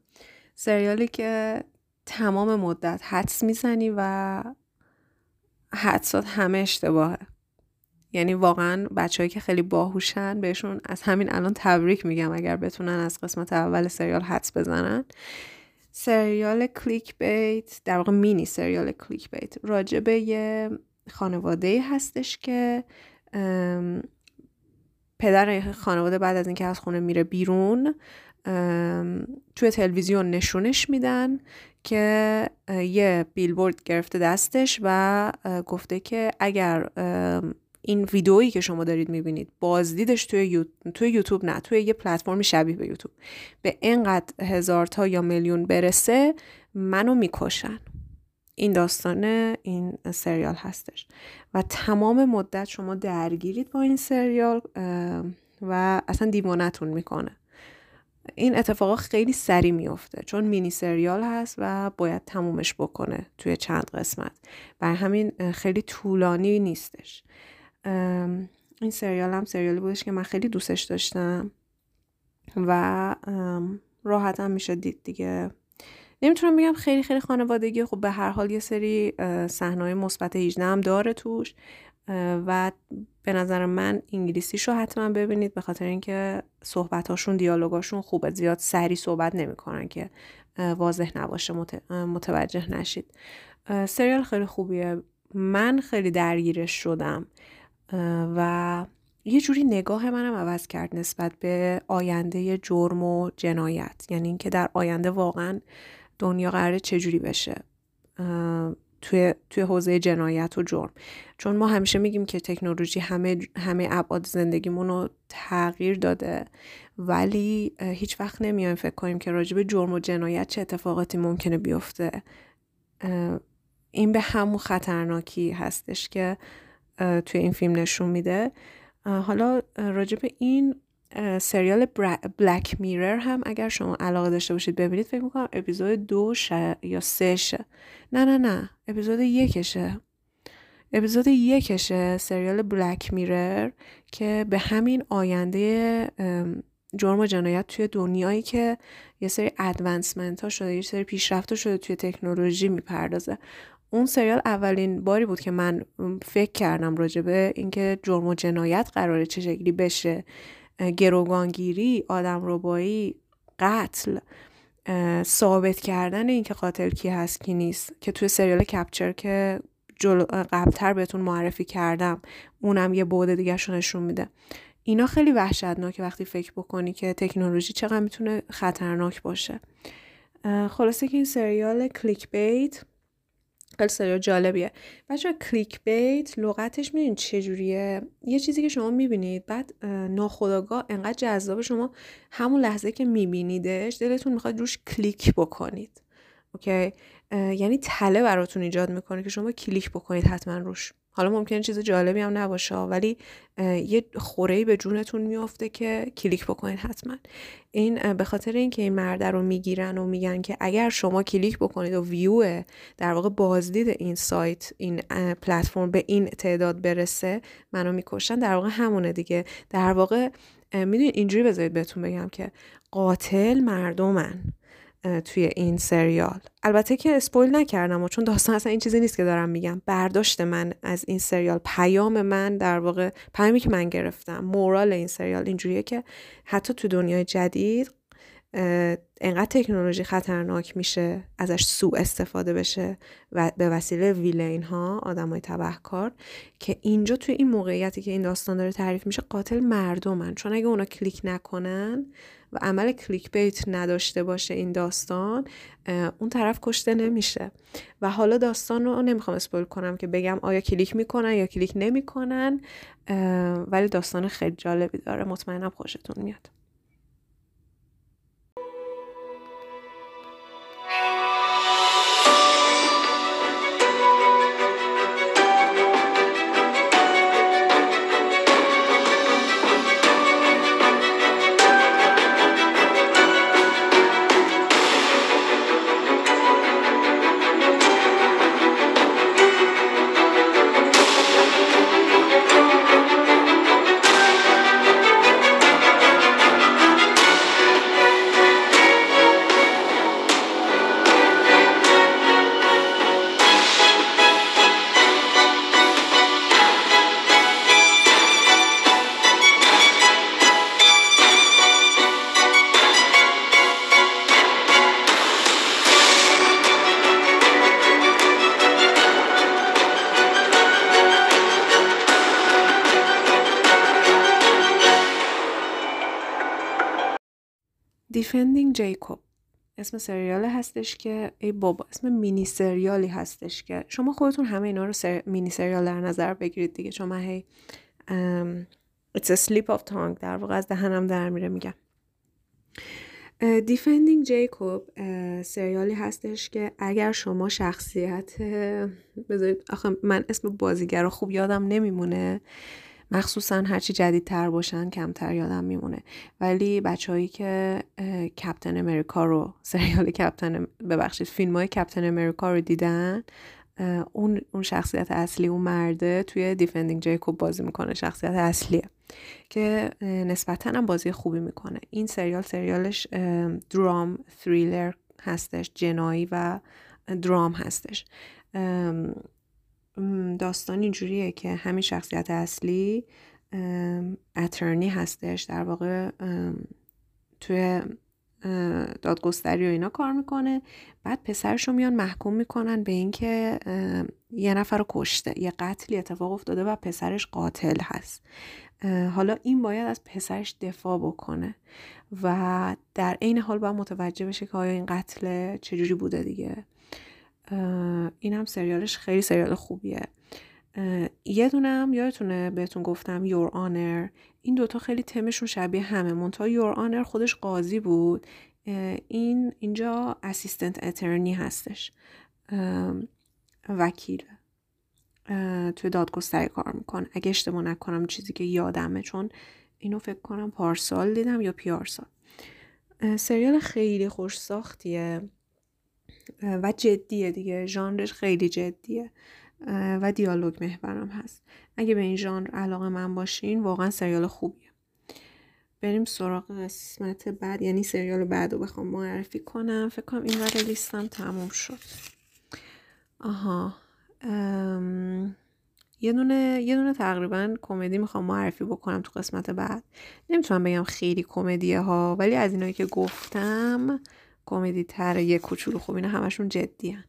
Speaker 1: سریالی که تمام مدت حدس می‌زنی و حدسات همه اشتباهه. یعنی واقعا بچههایی که خیلی باهوشن بهشون از همین الان تبریک میگم اگر بتونن از قسمت اول سریال حدس بزنن. سریال کلیک بیت در واقع مینی سریال کلیک بیت راجع به یه خانواده هستش که پدر خانواده بعد از اینکه از خونه میره بیرون توی تلویزیون نشونش میدن که یه بیلبورد گرفته دستش و گفته که اگر این ویدئویی که شما دارید می‌بینید بازدیدش توی, توی یوتیوب نه توی یه پلتفرمی شبیه به یوتیوب به اینقدر هزار تا یا میلیون برسه منو می‌کشن. این داستان این سریال هستش. و تمام مدت شما درگیرید با این سریال و اصلا دیوانتون می‌کنه. این اتفاقا خیلی سری میفته چون مینی سریال هست و باید تمومش بکنه توی چند قسمت. بر همین خیلی طولانی نیستش. این سریال هم سریالی بودش که من خیلی دوستش داشتم و راحت هم میشه دید دیگه. نمی‌تونم بگم خیلی خیلی خانوادگی خب به هر حال یه سری صحنه‌های مثبت 18 هم داره توش و به نظر من انگلیسیشو حتما ببینید به خاطر اینکه صحبتاشون دیالوگاشون خوبه. زیاد سری صحبت نمی‌کنن که واضح نباشه متوجه نشید. سریال خیلی خوبیه. من خیلی درگیرش شدم و یه جوری نگاه منم عوض کرد نسبت به آینده جرم و جنایت. یعنی اینکه در آینده واقعا دنیا قراره چجوری بشه. توی توی حوزه جنایت و جرم. چون ما همیشه میگیم که تکنولوژی همه همه ابعاد زندگیمون رو تغییر داده ولی هیچ وقت نمیایم فکر کنیم که راجب جرم و جنایت چه اتفاقاتی ممکنه بیفته. این به همون خطرناکی هستش که توی این فیلم نشون میده. حالا راجب این سریال بلک میرر هم اگر شما علاقه داشته باشید ببینید فکر می‌کنم اپیزود دو یا سه شه. نه نه نه اپیزود یکشه. اپیزود یکشه سریال بلک میرر که به همین آینده جرم و جنایت توی دنیایی که یه سری ادوانسمنت ها شده یه سری پیشرفت شده توی تکنولوژی می‌پردازه. اون سریال اولین باری بود که من فکر کردم راجبه اینکه جرم و جنایت قراره چه شکلی بشه. گروگانگیری آدم ربایی قتل ثابت کردن اینکه قاتل کی هست کی نیست. که توی سریال کپچر که جلو قبلتر بهتون معرفی کردم اونم یه بعد دیگه نشون میده. اینا خیلی وحشتناکه وقتی فکر بکنی که تکنولوژی چقدر می‌تونه خطرناک باشه. خلاصه که این سریال کلیک بیت سریال جالبیه. بچه کلیک بیت لغتش می‌دونید چجوریه؟ یه چیزی که شما می‌بینید بعد ناخداگاه انقدر جذاب شما همون لحظه که میبینیدش دلتون می‌خواد روش کلیک بکنید. okay؟ یعنی تله براتون ایجاد می‌کنه که شما کلیک بکنید حتما روش. حالا ممکنه چیز جالبی هم نباشه ولی یه خورهی به جونتون میافته که کلیک بکنید حتما. این به خاطر اینکه این مرد رو می‌گیرن و میگن که اگر شما کلیک بکنید و ویو در واقع بازدید این سایت این پلتفرم به این تعداد برسه منو می‌کشن در واقع همونه دیگه. در واقع می‌دونید اینجوری بذارید بهتون بگم که قاتل مردمن. توی این سریال. البته که اسپویل نکردم و چون داستان اصلا این چیزی نیست که دارم میگم. برداشت من از این سریال پیام من در واقع پیامی که من گرفتم مورال این سریال اینجوریه که حتی تو دنیای جدید انقدر تکنولوژی خطرناک میشه ازش سوء استفاده بشه و به وسیله villain ها آدم های تبهکار که اینجا توی این موقعیتی که این داستان داره تعریف میشه قاتل مردمن. چون اگه اونا کلیک نکنن و عمل clickbait نداشته باشه این داستان اون طرف کشته نمیشه. و حالا داستان رو نمی‌خوام spoil کنم که بگم آیا کلیک می‌کنن یا کلیک نمی‌کنن ولی داستان خیلی جالبی داره. مطمئنم خوشتون میاد. جیکوب. اسم سریال هستش که ای بابا اسم مینی سریالی هستش که شما خودتون همه اینا رو سر... مینی سریال در نظر بگیرید دیگه. من هی ام... It's a slip of tongue در واقع از دهنم در میره میگم. دیفندینگ جیکوب سریالی هستش که اگر شما شخصیت بذارید آخه من اسم بازیگر رو خوب یادم نمیمونه. مخصوصا هرچی جدیدتر باشن کمتر یادم میمونه. ولی بچههایی که کپتن امریکا رو سریال کپتن ببخشید فیلم های کپتن امریکا رو دیدن اون اون شخصیت اصلی اون مرده توی دیفندینگ جیکوب بازی می‌کنه شخصیت اصلیه که نسبتا هم بازی خوبی می‌کنه. این سریال سریالش درام تریلر هستش جنایی و درام هستش. داستان اینجوریه که همین شخصیت اصلی اترنی هستش. در واقع توی دادگستری و اینا کار می‌کنه. بعد پسرش رو میان محکوم می‌کنن به اینکه یه نفر رو کشته. یه قتلی اتفاق افتاده و پسرش قاتل هست. حالا این باید از پسرش دفاع بکنه و در عین حال باید متوجه بشه که آیا این قتل چجوری بوده دیگه. این هم سریالش خیلی سریال خوبیه. یه دونم یادتونه بهتون گفتم یور آنر این دوتا خیلی تمشون شبیه همه. منتها یور آنر خودش قاضی بود. این اینجا اسیستنت اترنی هستش. وکیل. توی دادگستری کار می‌کنه اگه اشتباه نکنم چیزی که یادمه چون اینو فکر کنم پارسال دیدم یا پیارسال. سریال خیلی خوش ساختیه و جدیه دیگه. ژانرش خیلی جدیه. و دیالوگ محورم هست. اگه به این ژانر علاقه من باشین واقعا سریال خوبیه. بریم سراغ قسمت بعد. یعنی سریال بعد رو بخوام معرفی کنم. فکر کنم این ور لیستم تموم شد. آها. ام... یه دونه یه دونه تقریبا کمدی می‌خوام معرفی بکنم تو قسمت بعد. نمی‌تونم بگم خیلی کمدیه ها ولی از اینایی که گفتم کمدی تر یه کوچولو خوب اینا همشون جدی هن.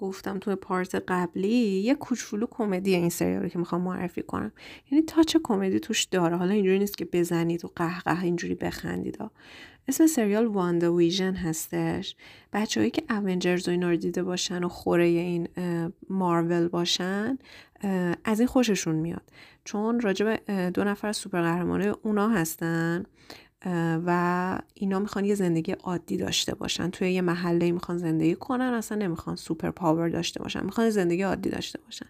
Speaker 1: گفتم توی part قبلی یه کوچولو کمدی این سریال که می‌خوام معرفی کنم. یعنی touch کمدی توش داره. حالا اینجوری نیست که بزنید و قهقه اینجوری بخندید. اسم سریال WandaVision هستش. بچههایی که Avengers و اینا رو دیده باشن و خوره این مارول باشن از این خوششون میاد. چون راجب دو نفر از سوپر قهرمانه اونا هستن. و اینا می‌خوان یه زندگی عادی داشته باشن. توی یه محله می‌خوان زندگی کنن اصلا نمی‌خوان superpower داشته باشن. می‌خوان زندگی عادی داشته باشن.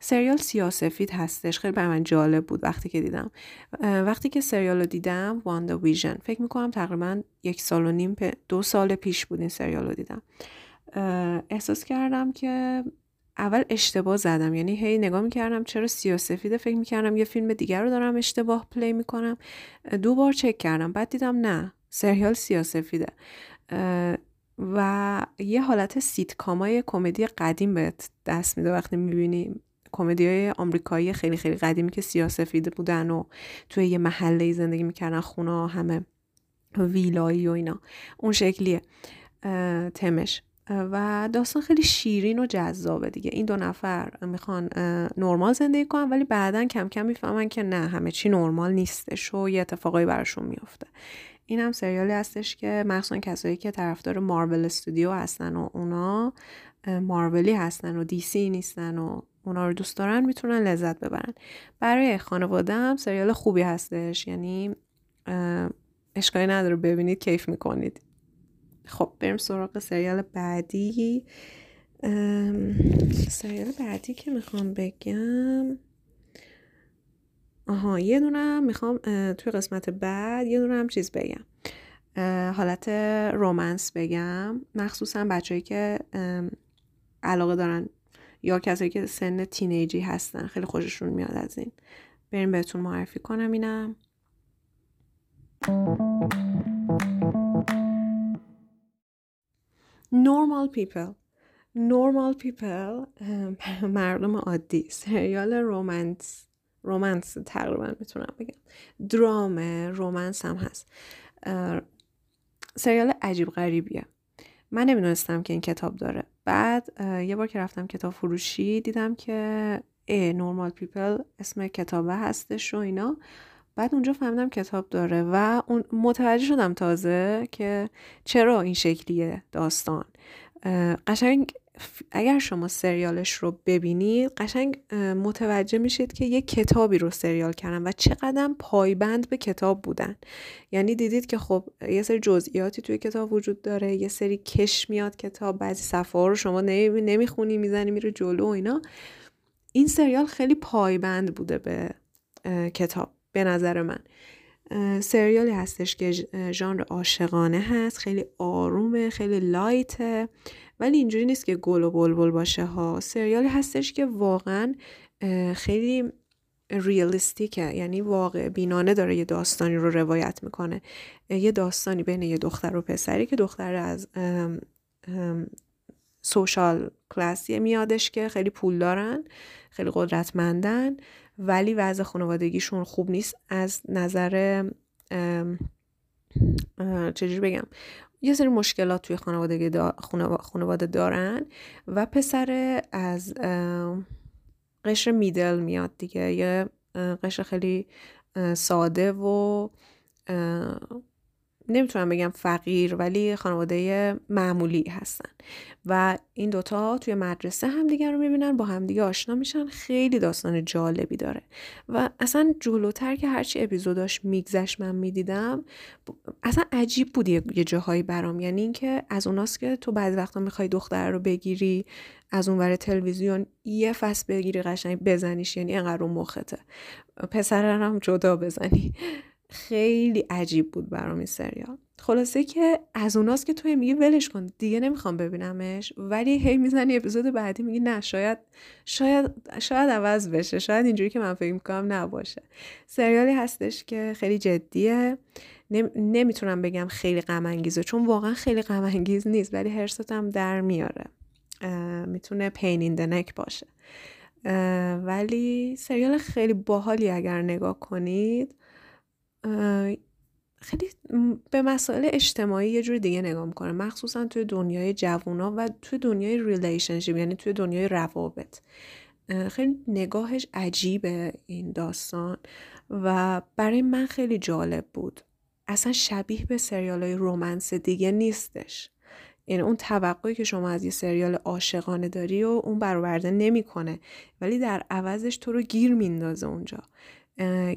Speaker 1: سریال سیاسفید هستش. خیلی بر من جالب بود وقتی که دیدم. وقتی که سریال رو دیدم WandaVision فکر می‌کنم تقریبا یک سال و نیم دو سال پیش بود این سریال رو دیدم. احساس کردم که اول اشتباه زدم. یعنی هی نگاه می‌کردم چرا سیاسفیده فکر می‌کردم یه فیلم دیگر رو دارم اشتباه play می‌کنم. دو بار چک کردم. بعد دیدم نه سریال سیاسفیده و یه حالت سیتکامای کمدی قدیم بهت دست میده وقتی می‌بینی کمدی های آمریکایی خیلی خیلی قدیمی که سیاسفیده بودن و توی یه محله زندگی می‌کردن خونه همه ویلایی و اینا. اون شکلیه. تمش. و داستان خیلی شیرین و جذابه دیگه. این دو نفر می‌خوان نرمال زندگی کنن ولی بعدا کم کم می‌فهمن که نه همه چی نرمال نیستش و یه اتفاقایی براشون میفته این هم سریالی هستش که مخصوصا کسایی که طرفدار مارول استودیو هستن و اونا مارولی هستن و دیسی نیستن و اونا رو دوست دارن می‌تونن لذت ببرن. برای خانواده هم سریال خوبی هستش یعنی اشکالی نداره ببینید کیف می‌کنید. خب بریم سراغ سریال بعدی. سریال بعدی که می‌خوام بگم. آها یه دونه می‌خوام توی قسمت بعد یه دونه هم چیز بگم. حالت رومنس بگم. مخصوصا بچههایی که علاقه دارن یا کسایی که سن تینیجی هستن خیلی خوششون میاد از این. بریم بهتون معرفی کنم اینم. Normal people. Normal people مردم عادی. سریال رومنس رومنس تقریبا می‌تونم بگم. درام romance هم هست. سریال عجیب غریبیه. من نمی‌دونستم که این کتاب داره. بعد یه بار که رفتم کتاب فروشی دیدم که ای Normal People اسم کتابه هستش و اینا. بعد اونجا فهمیدم کتاب داره و اون متوجه شدم تازه که چرا این شکلیه داستان. قشنگ اگر شما سریالش رو ببینید قشنگ متوجه میشید که یه کتابی رو سریال کردن و چقدر پایبند به کتاب بودن. یعنی دیدید که خب یه سری جزئیاتی توی کتاب وجود داره یه سری کش میاد کتاب بعضی صفحه رو شما نمی‌خونی می‌زنی میره جلو و اینا. این سریال خیلی پایبند بوده به کتاب. به نظر من. سریالی هستش که ژانر عاشقانه هست خیلی آرومه خیلی لایته ولی اینجوری نیست که گل و بلبل باشه ها. سریالی هستش که واقعا خیلی ریالیستیکه یعنی واقع بینانه داره یه داستانی رو روایت می‌کنه. یه داستانی بین یه دختر و پسری که دختر از سوشال کلاسی میادش که خیلی پول دارن خیلی قدرتمندن. ولی وضع خانوادگیشون خوب نیست. از نظر چجوری بگم؟ یه سری مشکلات توی خانواده, خانواده دارن و پسر از قشر میدل میاد دیگه. یه قشر خیلی ساده و نمی‌تونم بگم فقیر ولی خانواده معمولی هستن. و این دوتا توی مدرسه همدیگه رو می‌بینن با همدیگه آشنا میشن. خیلی داستان جالبی داره. و اصلا جلوتر که هرچی اپیزوداش میگذشت من می‌دیدم اصلا عجیب بود یه جاهایی برام. یعنی اینکه از اوناست که تو بعضی وقتا می‌خوای دختر رو بگیری از اون ور تلویزیون یه فصل بگیری قشنگ بزنیش. یعنی انقدر اون مخته. پسر هم جدا بزنی. خیلی عجیب بود برام این سریال. خلاصه که از اوناست که توی میگی ولش کن دیگه نمی‌خوام ببینمش. ولی هی می‌زنی اپیزود بعدی میگی نه شاید شاید شاید عوض بشه. شاید اینجوری که من فکر می‌کنم نباشه. سریالی هستش که خیلی جدیه. نمی‌تونم بگم خیلی غم انگیزه چون واقعا خیلی غم انگیز نیست ولی هرستم در میاره. می‌تونه pain in the neck باشه. ولی سریال خیلی باحالی اگر نگاه کنید. خیلی به مسائل اجتماعی یه جور دیگه نگاه می‌کنه مخصوصا توی دنیای جوونا و توی دنیای relationship یعنی توی دنیای روابط. خیلی نگاهش عجیبه این داستان و برای من خیلی جالب بود. اصلا شبیه به سریال های romance دیگه نیستش. یعنی اون توقعی که شما از یه سریال عاشقانه داری و اون برآورده نمی‌کنه ولی در عوضش تو رو گیر میندازه اونجا.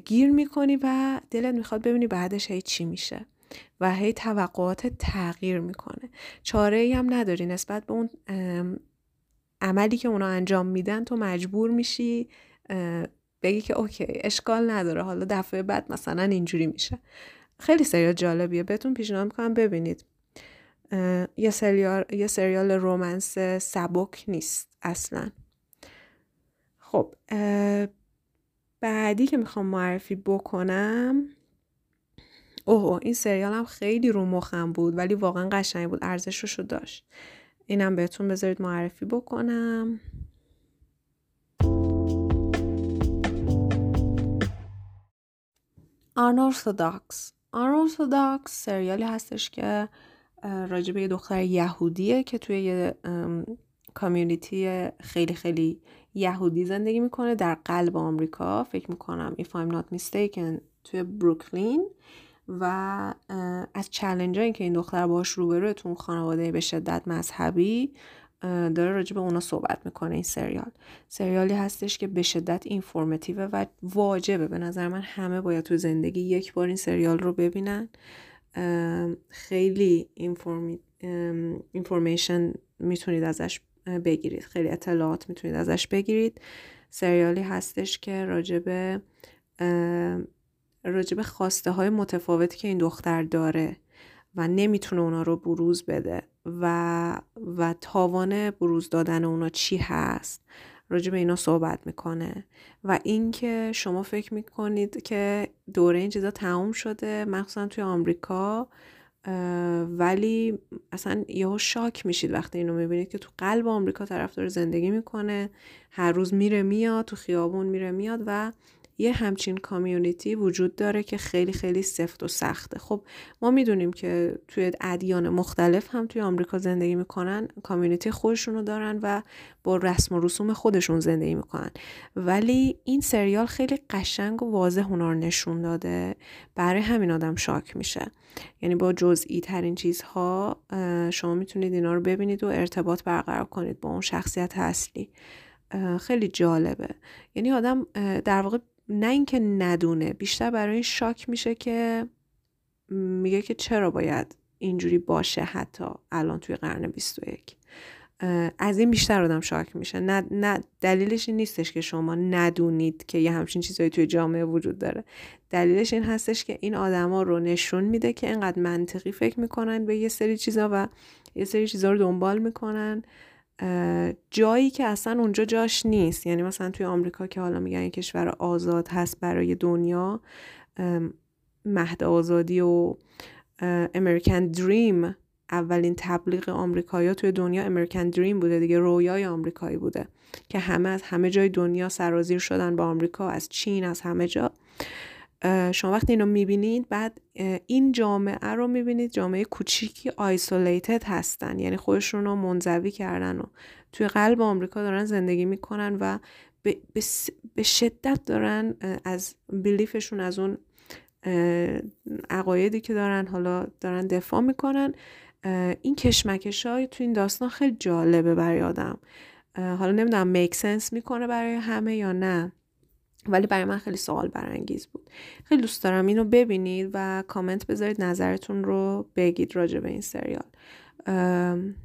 Speaker 1: گیر می‌کنی و دلت می‌خواد ببینی بعدش هی چی میشه و هی توقعات تغییر می‌کنه. چاره ای هم نداری. نسبت به اون عملی که اونا انجام میدن تو مجبور میشی بگی که اوکی اشکال نداره. حالا دفعه بعد مثلا اینجوری میشه. خیلی سریال جالبیه. بهتون پیشنهاد می‌کنم ببینید. یه سریال یه سریال رومنس سبک نیست اصلا. خب بعدی که می‌خوام معرفی بکنم اوه این سریال هم خیلی رو مخم بود ولی واقعا قشنگ بود ارزشش رو داشت. اینم بهتون بذارید معرفی بکنم. Unorthodox Unorthodox سریالی هستش که راجبه یه دختر یهودیه که توی یه community خیلی خیلی یهودی زندگی می‌کنه در قلب آمریکا. فکر می‌کنم if I'm not mistaken توی بروکلین. و از challenge هایی که این دختر باش روبروه تو خانواده به شدت مذهبی داره راجع به اونا صحبت می‌کنه این سریال. سریالی هستش که به شدت informative ه و واجبه. به نظر من همه باید تو زندگی یک بار این سریال رو ببینن. خیلی اینفورمیشن می‌تونید ازش بگیرید. خیلی اطلاعات می‌تونید ازش بگیرید. سریالی هستش که راجب راجب خواسته های متفاوتی که این دختر داره و نمی‌تونه اونا رو بروز بده و و تاوان بروز دادن اونا چی هست. راجع به اینا صحبت می‌کنه و اینکه شما فکر می‌کنید که دوره این چیزا تموم شده مخصوصا توی آمریکا ولی اصلا یهو شاک میشید وقتی اینو می‌بینید که تو قلب آمریکا طرف داره زندگی می‌کنه. هر روز میره میاد تو خیابون میره میاد و یه همچین کامیونیتی وجود داره که خیلی خیلی سفت و سخته. خب ما می‌دونیم که توی ادیان مختلف هم توی آمریکا زندگی می‌کنن کامیونیتی خودشونو دارن و با رسم و رسوم خودشون زندگی می‌کنن. ولی این سریال خیلی قشنگ و واضح اونا نشون داده. برای همین آدم شاک میشه. یعنی با جزئی ترین چیزها شما می‌تونید اینا رو ببینید و ارتباط برقرار کنید با اون شخصیت اصلی. خیلی جالبه. یعنی آدم در واقع نه اینکه ندونه بیشتر برای شاک میشه که میگه که چرا باید اینجوری باشه حتی الان توی قرن 21 از این بیشتر آدم شاک میشه. نه, نه دلیلش این نیستش که شما ندونید که یه همچین چیزهایی توی جامعه وجود داره. دلیلش این هستش که این آدما رو نشون میده که اینقدر منطقی فکر می‌کنن به یه سری چیزا و یه سری چیزا رو دنبال می‌کنن. جایی که اصلا اونجا جاش نیست. یعنی مثلا توی آمریکا که حالا میگن کشور آزاد هست برای دنیا مهد آزادی و امریکن دریم اولین تبلیغ آمریکایی توی دنیا امریکن دریم بوده دیگه رویای آمریکایی بوده که همه از همه جای دنیا سرازیر شدن با آمریکا از چین از همه جا. شما وقتی اینو می‌بینید بعد این جامعه رو می‌بینید جامعه کوچیکی آیسولیتد هستن. یعنی خودشون رو منزوی کردن و توی قلب آمریکا دارن زندگی می‌کنن و به شدت دارن از بلیفشون از اون عقایدی که دارن حالا دارن دفاع می‌کنن. این کشمکش های تو این داستان خیلی جالبه برای آدم. حالا نمی‌دونم میک سنس می‌کنه برای همه یا نه. ولی برای من خیلی سوال برانگیز بود. خیلی دوست دارم اینو ببینید و کامنت بذارید نظرتون رو بگید راجع به این سریال.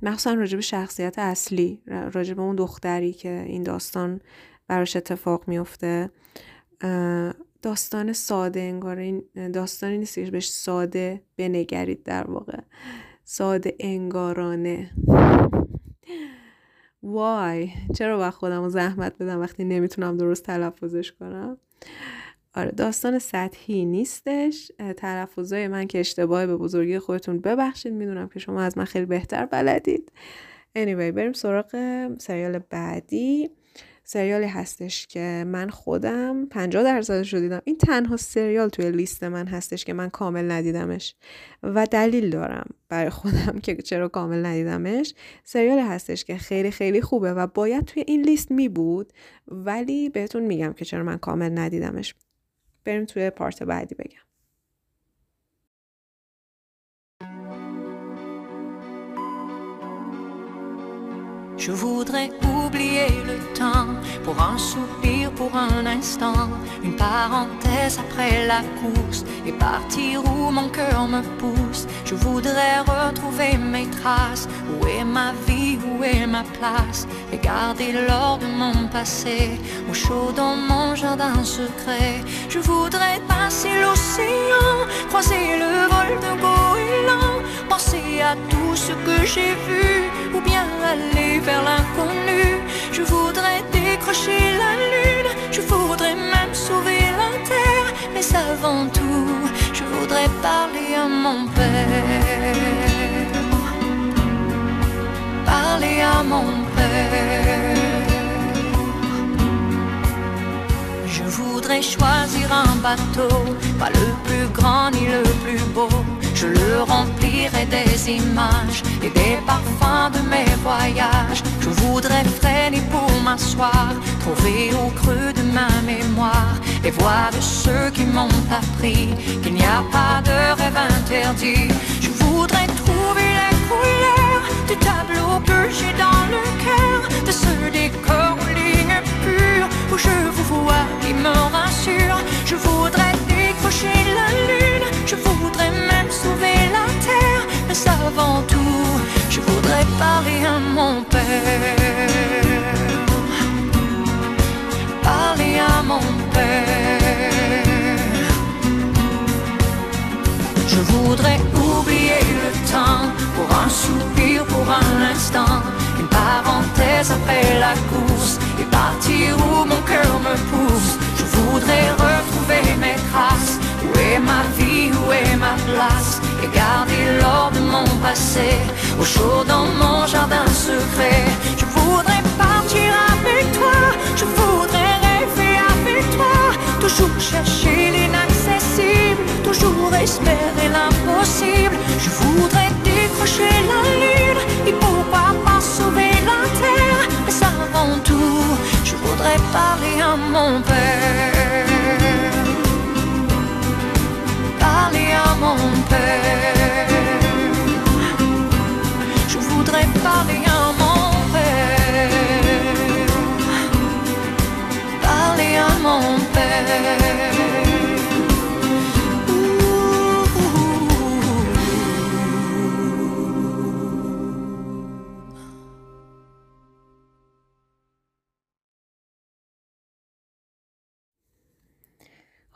Speaker 1: مخصوصا راجع به شخصیت اصلی راجع به اون دختری که این داستان براش اتفاق میفته داستان ساده انگار این داستانی نیست که بهش ساده بنگرید در واقع. ساده انگارانه. وای چرا با خودم رو زحمت بدم وقتی نمی‌تونم درست تلفظش کنم؟ آره داستان سطحی نیستش. تلفظای من که اشتباه به بزرگی خودتون ببخشید می‌دونم که شما از من خیلی بهتر بلدید. Anyway بریم سراغ سریال بعدی. سریالی هستش که من خودم 50 درصدش رو دیدم. این تنها سریال توی لیست من هستش که من کامل ندیدمش. و دلیل دارم برای خودم که چرا کامل ندیدمش. سریالی هستش که خیلی خیلی خوبه و باید توی این لیست می بود ولی بهتون میگم که چرا من کامل ندیدمش. بریم توی پارت بعدی بگم.
Speaker 4: Je voudrais oublier le temps pour un soupir, pour un instant, une parenthèse après la course et partir où mon cœur me pousse. Je voudrais retrouver mes traces, où est ma vie, où est ma place, et garder l'or de mon passé, au chaud dans mon jardin secret. Je voudrais passer l'océan, croiser le vol de goéland, penser à tout ce que j'ai vu, ou bien aller vers l'inconnu. Je voudrais décrocher la lune, je voudrais même sauver la terre, mais avant tout, je voudrais parler à mon père. Parler à mon père. Je voudrais choisir un bateau, pas le plus grand ni le plus beau. Je le remplirai des images et des parfums de mes voyages. Je voudrais freiner pour m'asseoir, trouver au creux de ma mémoire les voix de ceux qui m'ont appris qu'il n'y a pas de rêve interdit. Je voudrais trouver les couleurs du tableau que j'ai dans le cœur, de ce décor aux lignes pures où je vous vois qui me rassure. Je voudrais décrocher la lune, avant tout, je voudrais parler à mon père. Parler à mon père. Je voudrais oublier le temps pour un soupir, pour un instant, une parenthèse après la course et partir où mon cœur me pousse. Je voudrais retrouver mes traces. Est ma vie, où est ma place? Et garder l'or de mon passé au chaud dans mon jardin secret. Je voudrais partir avec toi, je voudrais rêver avec toi, toujours chercher l'inaccessible, toujours espérer l'impossible. Je voudrais décrocher la lune et pourquoi pas sauver la terre, mais avant tout, je voudrais parler à mon père. Parler à mon père. Je voudrais parler à mon père. Parler à mon père.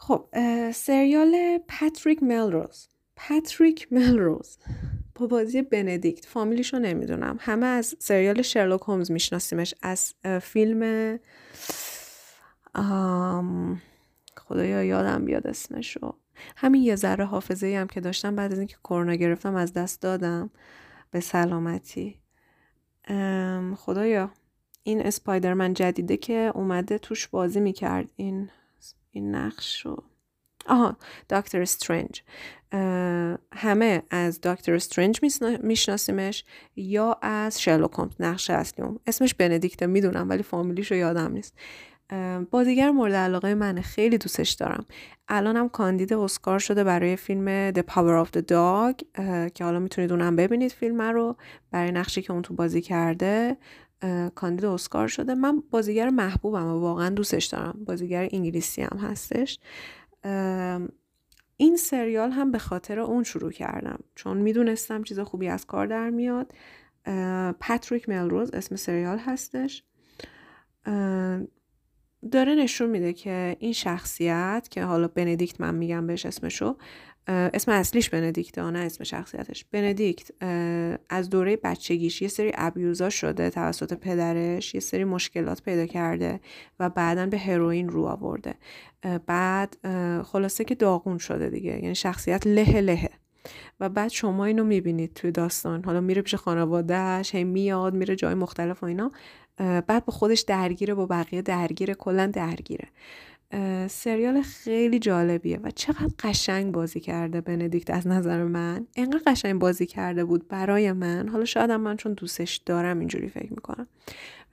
Speaker 1: خب سریال پاتریک ملروز. پاتریک ملروز. با بازی بندیکت. فامیلیشو نمی‌دونم. همه از سریال شرلوک هومز میشناسیمش. از فیلم آم، خدایا یادم بیاد اسمشو. همین یه ذره حافظه ای هم که داشتم بعد از اینکه کرونا گرفتم از دست دادم. به سلامتی. ام، خدایا. این اسپایدرمن جدیده که اومده توش بازی می‌کرد. این این نقش رو. آها دکتر استرنج. همه از دکتر استرنج میشناسیمش یا از شرلوک هومز نقش اصلی اون اسمش بندیکته می‌دونم ولی فامیلیش رو یادم نیست. بازیگر مورد علاقه منه خیلی دوستش دارم. الانم کاندید اسکار شده برای فیلم The Power of the Dog که حالا می‌تونید اونم ببینید فیلم رو. برای نقشی که اون تو بازی کرده. کاندید اسکار شده. من بازیگر محبوبم و واقعا دوستش دارم. بازیگر انگلیسی هم هستش. این سریال هم به خاطر اون شروع کردم. چون می‌دونستم چیز خوبی از کار در میاد. پاتریک ملروز اسم سریال هستش. داره نشون میده که این شخصیت که حالا بندیکت من میگم بهش اسمشو اسم اصلیش بندیکته نه اسم شخصیتش. بندیکت از دوره بچگیش یه سری ابیوزا شده توسط پدرش یه سری مشکلات پیدا کرده و بعدا به هروئین رو آورده. بعد خلاصه که داغون شده دیگه یعنی شخصیت له لهه. و بعد شما اینو می‌بینید توی داستان. حالا میره پیش خانوادهش هی میاد میره جای مختلف و اینا. بعد با خودش درگیره با بقیه درگیره کلا درگیره. سریال خیلی جالبیه و چقدر قشنگ بازی کرده بندیکت از نظر من. انقدر قشنگ بازی کرده بود برای من. حالا شاید من چون دوستش دارم اینجوری فکر می‌کنم.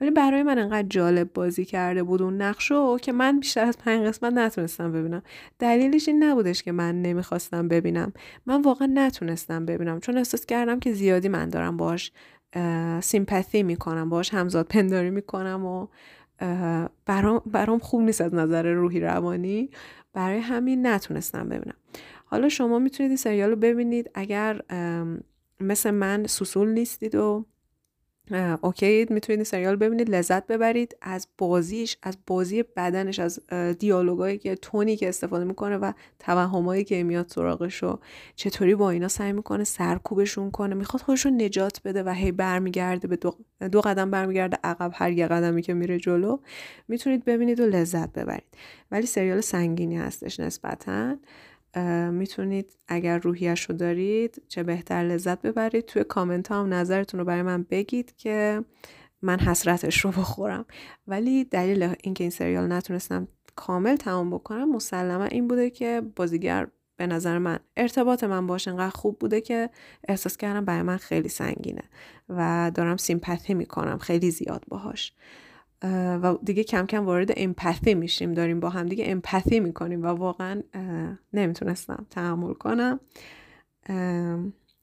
Speaker 1: ولی برای من انقدر جالب بازی کرده بود اون نقشو که من بیشتر از پنج قسمت نتونستم ببینم. دلیلش این نبودش که من نمی‌خواستم ببینم. من واقعا نتونستم ببینم. چون احساس کردم که زیادی من دارم باش سیمپاتی می‌کنم باش همزاد پنداری می‌کنم و برام, برام خوب نیست از نظر روحی روانی. برای همین نتونستم ببینم. حالا شما می‌تونید این سریال رو ببینید. اگر مثل من سوسول نیستید و اوکی می‌تونید سریال ببینید لذت ببرید. از بازیش از بازی بدنش از دیالوگایی که تونی که استفاده می‌کنه و توهمایی که میاد سراغش و چطوری با اینا سعی می‌کنه سرکوبشون کنه. می‌خواد خودش رو نجات بده و هی برمیگرده به دو, دو قدم برمیگرده عقب هر یه قدمی که میره جلو. می‌تونید ببینید و لذت ببرید. ولی سریال سنگینی هستش نسبتاً. می‌تونید اگر روحیش رو دارید چه بهتر لذت ببرید. توی کامنت هم نظرتون رو برای من بگید که من حسرتش رو بخورم. ولی دلیل اینکه این سریال نتونستم کامل تمام بکنم مسلما این بوده که بازیگر به نظر من ارتباط من باش انقدر خوب بوده که احساس کردم برای من خیلی سنگینه و دارم سیمپاتی می‌کنم خیلی زیاد باهاش. و دیگه کم کم وارد امپاتی میشیم داریم با هم دیگه امپاتی می‌کنیم و واقعا نمی‌تونستم تحمل کنم.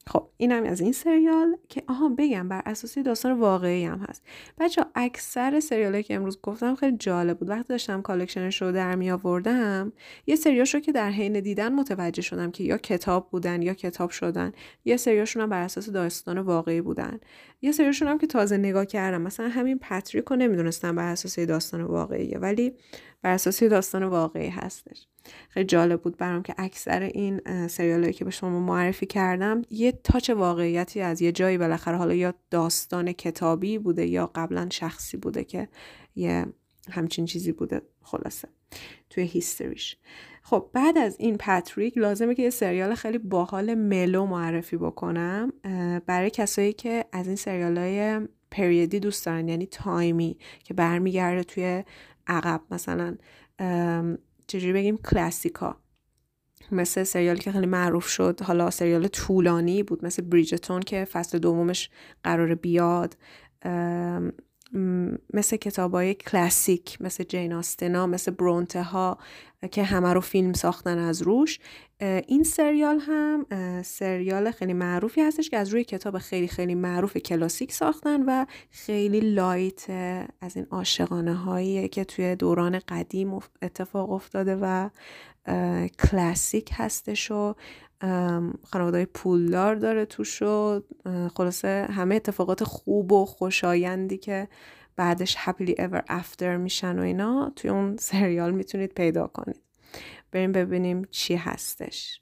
Speaker 1: خب اینم از این سریال که آها بگم بر اساسی داستان واقعی هم هست. بچه اکثر سریال که امروز گفتم خیلی جالب بود. وقتی داشتم collection ش رو در می آوردم یه سریاش رو که در حین دیدن متوجه شدم که یا کتاب بودن یا کتاب شدن. یه سریاشون هم بر اساس داستان واقعی بودن. یه سریاشون هم که تازه نگاه کردم. مثلا همین پاتریک رو نمی‌دونستم بر اساس داستان واقعیه ولی بر اساس داستان واقعی هستش. خیلی جالب بود برام که اکثر این سریال که به شما معرفی کردم یه تاچ واقعیتی از یه جایی بالاخره حالا یا داستان کتابی بوده یا قبلا شخصی بوده که یه همچین چیزی بوده. خلاصه. توی هیستریش. خب بعد از این پاتریک لازمه که یه سریال خیلی باحال ملو معرفی بکنم برای کسایی که از این سریال های پریدی دوست دارن یعنی تایمی که برمیگرده توی عقب. مثلا چجوری بگیم کلاسیکا. مثل سریالی که خیلی معروف شد حالا سریال طولانی بود مثل بریجتون که فصل دومش قرار بیاد. مثل کتاب های کلاسیک مثل جین آستنا مثل برونته ها که همه رو فیلم ساختن از روش. این سریال هم سریال خیلی معروفی هستش که از روی کتاب خیلی خیلی معروف کلاسیک ساختن و خیلی لایت از این عاشقانه هایی که توی دوران قدیم اتفاق افتاده و کلاسیک هستش و خانواده پولدار داره توش و خلاصه همه اتفاقات خوب و خوشایندی که بعدش happily ever after میشن و اینا توی اون سریال می‌تونید پیدا کنید. بریم ببینیم چی هستش.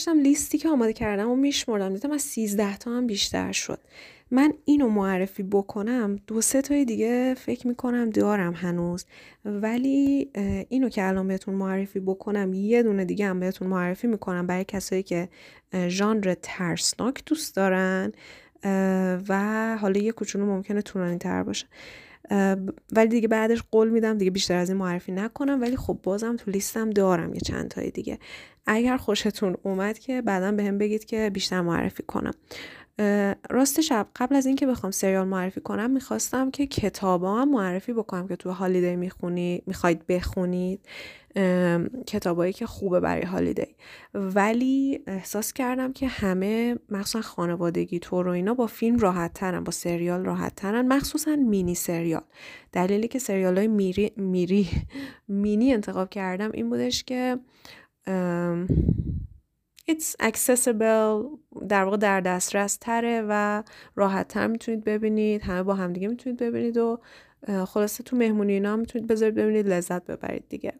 Speaker 1: داشتم لیستی که آماده کردم و میشمردم. دیدم از 13 تا هم بیشتر شد. من اینو معرفی بکنم دو سه تای دیگه فکر می‌کنم دارم هنوز. ولی اینو که الان بهتون معرفی بکنم یه دونه دیگه هم بهتون معرفی می‌کنم برای کسایی که ژانر ترسناک دوست دارن و حالا یه کوچولو ممکنه طولانی تر باشه. ولی دیگه بعدش قول میدم دیگه بیشتر از این معرفی نکنم. ولی خب بازم تو لیستم دارم یه چند تای دیگه. اگر خوشتون اومد که بعدا به هم بگید که بیشتر معرفی کنم. راست شب قبل از اینکه بخوام سریال معرفی کنم می‌خواستم که کتابا هم معرفی بکنم که تو هالیدی می‌خونی می‌خواید بخونید. کتابایی که خوبه برای هالیدی. ولی احساس کردم که همه مخصوصا خانوادگی تو رو اینا با فیلم راحت ترن با سریال راحت ترن مخصوصا مینی سریال. دلیلی که سریال های میری, میری مینی انتخاب کردم این بودش که it's accessible در واقع در دسترس تره و راحت تر می‌تونید ببینید. همه با همدیگه می‌تونید ببینید و خلاصه تو مهمونی اینا می‌تونید بذارید ببینید لذت ببرید دیگه.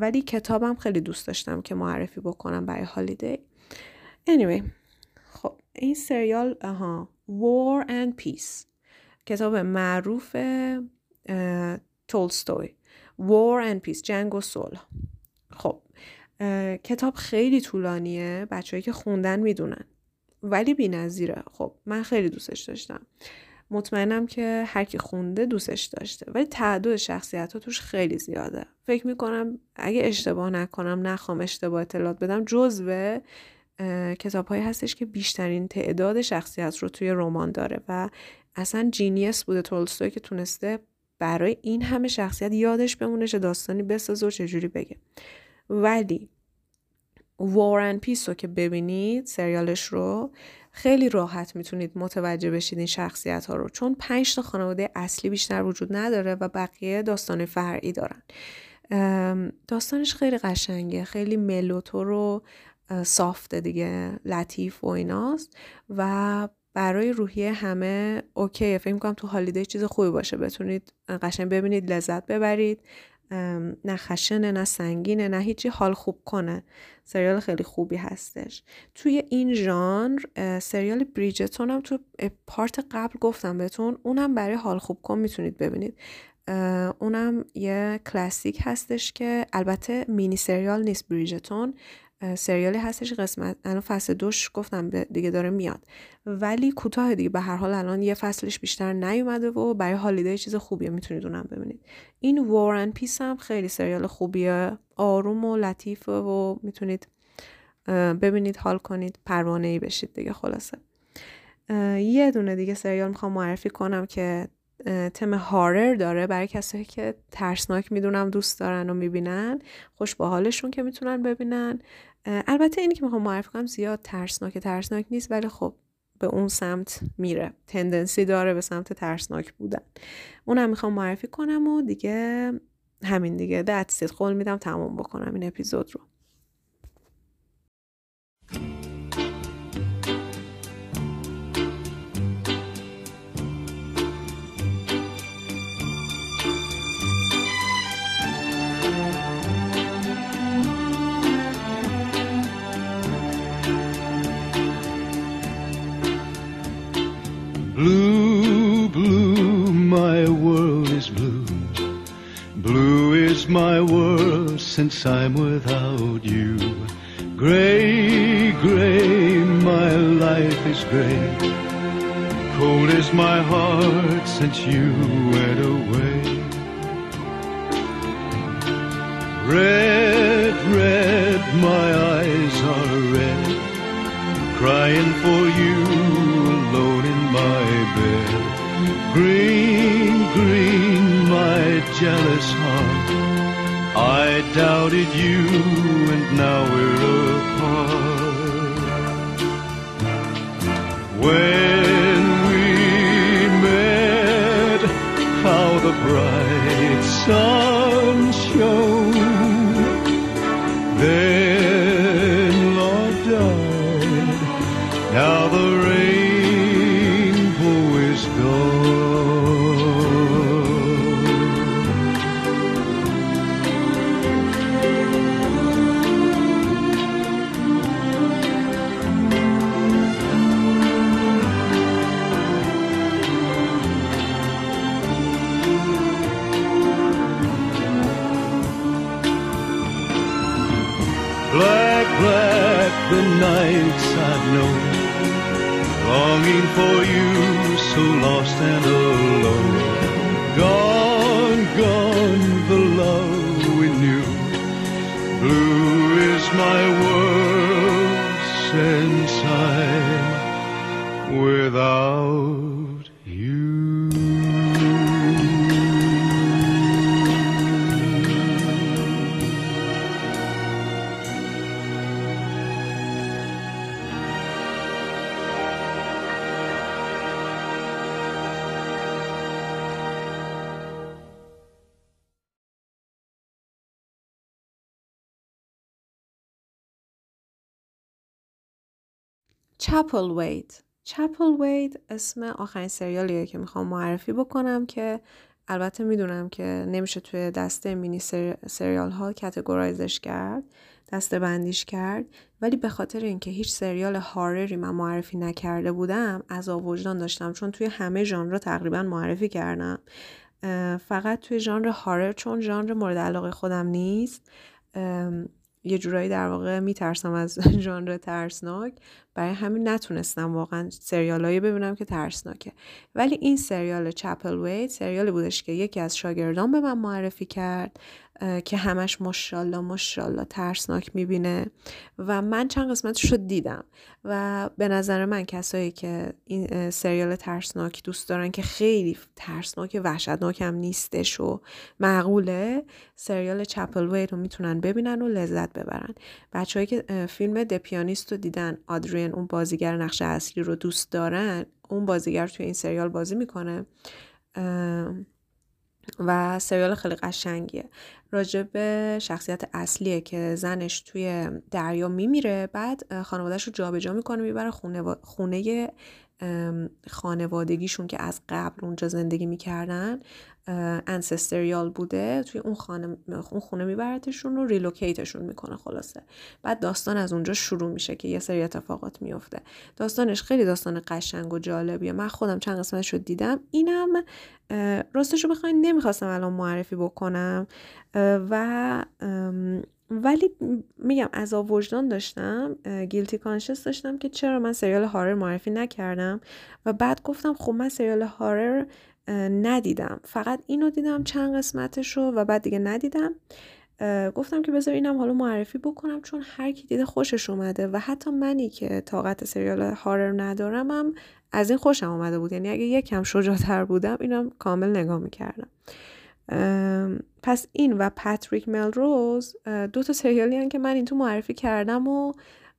Speaker 1: ولی کتابم خیلی دوست داشتم که معرفی بکنم برای هالیدی anyway خب این سریال آها War and Peace. کتاب معروف تولستوی War and Peace جنگ و صلح. خب. کتاب خیلی طولانیه بچههایی که خوندن می‌دونن. ولی بی نظیره. خب من خیلی دوستش داشتم. مطمئنم که هر کی خونده دوستش داشته. ولی تعداد شخصیت ها توش خیلی زیاده. فکر می‌کنم اگه اشتباه نکنم نخوام اشتباه اطلاعات بدم جزو کتاب هایی هستش که بیشترین تعداد شخصیت رو توی رمان داره و اصلا جینیس بوده تولستوی که تونسته برای این همه شخصیت یادش بمونه چه داستانی بسازه و چجوری بگه. ولی وار پیس رو که ببینید سریالش رو خیلی راحت می‌تونید متوجه بشید این شخصیت ها رو چون پنج تا خانواده اصلی بیشتر وجود نداره و بقیه داستان فرعی دارن. داستانش خیلی قشنگه خیلی ملوتو رو سافته دیگه لطیف و ایناست و برای روحیه همه اوکیه. فکر می‌کنم تو هالیدی چیز خوبی باشه. بتونید قشنگ ببینید لذت ببرید. نه خشنه نه سنگینه نه هیچی. حال خوب کنه. سریال خیلی خوبی هستش. توی این ژانر سریال بریجتون هم تو پارت قبل گفتم بهتون. اونم برای حال خوب کن می‌تونید ببینید. اونم یه کلاسیک هستش که البته مینی سریال نیست بریجتون. سریالی هستش قسمت الان فصل دوش گفتم دیگه داره میاد. ولی کوتاه دیگه به هر حال الان یه فصلش بیشتر نیومده و برای هالیدی چیز خوبیه می‌تونید اونم ببینید. این وارن پیس هم خیلی سریال خوبیه آروم و لطیفه و می‌تونید ببینید حال کنید پروانه ای بشید دیگه خلاصه. یه دونه دیگه سریال می‌خوام معرفی کنم که تم هارر داره. برای کسایی که ترسناک می‌دونم دوست دارن و می‌بینن خوش با حالشون که می‌تونن ببینن. البته اینی که می‌خوام معرفی کنم زیاد ترسناک ترسناک نیست ولی خب به اون سمت میره. تندنسی داره به سمت ترسناک بودن. اونم می‌خوام معرفی کنم و دیگه همین دیگه. دتسید قول میدم تموم بکنم این اپیزود رو.
Speaker 3: My world is blue. Blue is my world since I'm without you. Gray, gray, my life is gray. Cold is my heart since you went away. Red, red, my eyes are red. Crying for you alone in my bed. Green, jealous heart. I doubted you and now we're apart. When we met, how the bright sun
Speaker 5: longing for you, so lost and alone. Gone, gone, the love we knew. Blue is my
Speaker 1: چپل وید چپل وید اسم آخرین سریالیه که می‌خوام معرفی بکنم که البته می‌دونم که نمیشه توی دسته مینی سری... سریال ها کتگورایزش کرد دسته بندیش کرد ولی به خاطر اینکه هیچ سریال هارری من معرفی نکرده بودم از وجدان داشتم چون توی همه ژانر تقریبا معرفی کردم. فقط توی ژانر هارر چون ژانر مورد علاقه خودم نیست. یه جورایی در واقع میترسم از ژانر ترسناک. برای همین نتونستم واقعا سریالایی ببینم که ترسناکه. ولی این سریال چپل وید سریالی بودش که یکی از شاگردان به من معرفی کرد. که همش ماشاءالله ماشاءالله ترسناک می‌بینه. و من چند قسمتش رو دیدم. و به نظر من کسایی که این سریال ترسناک دوست دارن که خیلی ترسناک وحشتناک هم نیستش و معقوله سریال چپل وید رو می‌تونن ببینن و لذت ببرن. بچههایی که فیلم دپیانیست رو دیدن آدریان اون بازیگر نقش اصلی رو دوست دارن اون بازیگر توی این سریال بازی می‌کنه. و سریال خیلی قشنگیه. راجع به شخصیت اصلیه که زنش توی دریا میمیره بعد خانوادهش رو جابجا می‌کنه می‌بره خونه, خونه خانوادگیشون که از قبل اونجا زندگی می‌کردن انسستریال بوده توی اون خانه اون خونه میبرتشون رو ریلوکیتشون می‌کنه خلاصه. بعد داستان از اونجا شروع میشه که یه سری اتفاقات میفته داستانش خیلی داستان قشنگ و جالبیه. من خودم چند قسمتش رو دیدم. اینم راستش رو بخواین نمی‌خواستم الان معرفی بکنم. و ولی میگم از وجدان داشتم گیلتی کانشس داشتم که چرا من سریال هارر معرفی نکردم و بعد گفتم خب من سریال هارر ندیدم. فقط اینو دیدم چند قسمتش رو و بعد دیگه ندیدم. گفتم که بذار اینم حالا معرفی بکنم چون هر کی دیده خوشش اومده و حتی منی که طاقت سریال هارر هم از این خوشم اومده بود. یعنی اگه یکم شجاعتر بودم اینم کامل نگاه می‌کردم. پس این و پاتریک ملروز دو تا سریالی هن که من این تو معرفی کردم و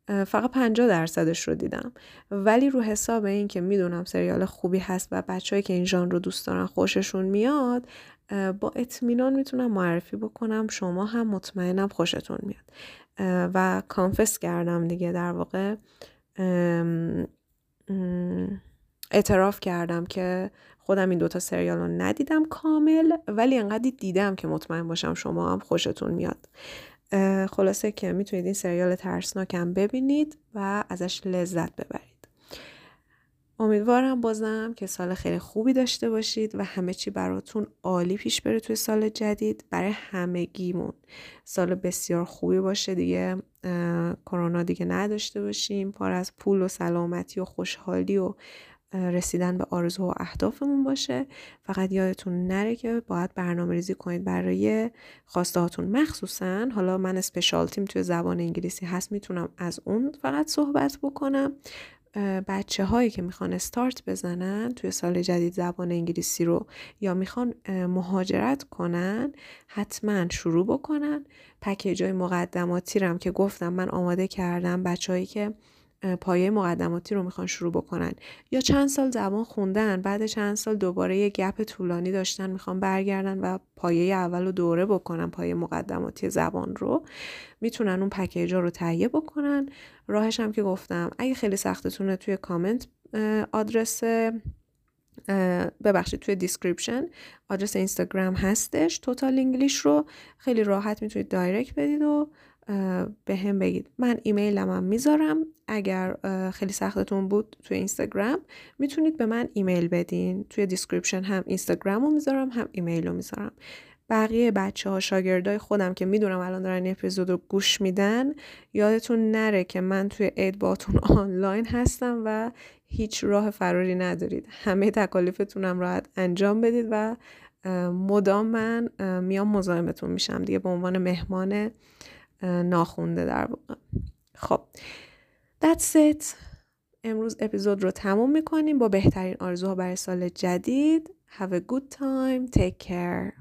Speaker 1: فقط 50 درصدش رو دیدم. ولی رو حساب این که می‌دونم سریال خوبی هست و بچههایی که این ژانر رو دوست دارن خوششون میاد با اطمینان می‌تونم معرفی بکنم. شما هم مطمئنم خوشتون میاد. و کانفس کردم دیگه در واقع اعتراف کردم که خودم این دوتا سریال رو ندیدم کامل ولی انقدر دیدم که مطمئن باشم شما هم خوشتون میاد. خلاصه که می‌تونید این سریال ترسناکم ببینید و ازش لذت ببرید. امیدوارم بازم که سال خیلی خوبی داشته باشید و همه چی براتون عالی پیش بره توی سال جدید. برای همگیمون سال بسیار خوبی باشه دیگه. کرونا دیگه نداشته باشیم. پر از پول و سلامتی و خوشحالی و رسیدن به آرزو و اهدافمون باشه. فقط یادتون نره که باید برنامه ریزی کنید برای خواسته هاتون مخصوصا حالا من اسپشال تیم توی زبان انگلیسی هست می‌تونم از اون فقط صحبت بکنم. بچه هایی که می‌خوان استارت بزنن توی سال جدید زبان انگلیسی رو یا می‌خوان مهاجرت کنن حتما شروع بکنن. پکیج های مقدماتی رم که گفتم من آماده کردم. بچه هایی که پایه مقدماتی رو می‌خوان شروع بکنن. یا چند سال زبان خوندن بعد چند سال دوباره یه گپ طولانی داشتن می‌خوان برگردن و پایه اول رو دوره بکنن پایه مقدماتی زبان رو. می‌تونن اون پکیجا رو تهیه بکنن. راهش هم که گفتم اگه خیلی سختتونه توی کامنت آدرس ببخشید توی description آدرس اینستاگرام هستش. Total English رو خیلی راحت می‌تونید direct بدید و به هم بگید. من ایمیلم هم می‌ذارم. اگر خیلی سختتون بود توی اینستاگرام می‌تونید به من ایمیل بدین. توی description هم اینستاگرام رو می‌ذارم هم ایمیل رو می‌ذارم. بقیه بچه ها شاگردای خودم که می‌دونم الان دارن این اپیزود رو گوش میدن یادتون نره که من توی عید باتون آنلاین هستم و هیچ راه فراری ندارید. همه تکالیفتونم راحت انجام بدید و مدام من میام مزاحمتون میشم دیگه به عنوان مهمان ناخونده در واقع. خب That's it. امروز اپیزود رو تموم می‌کنیم. با بهترین آرزوها برای سال جدید. Have a good time. Take care.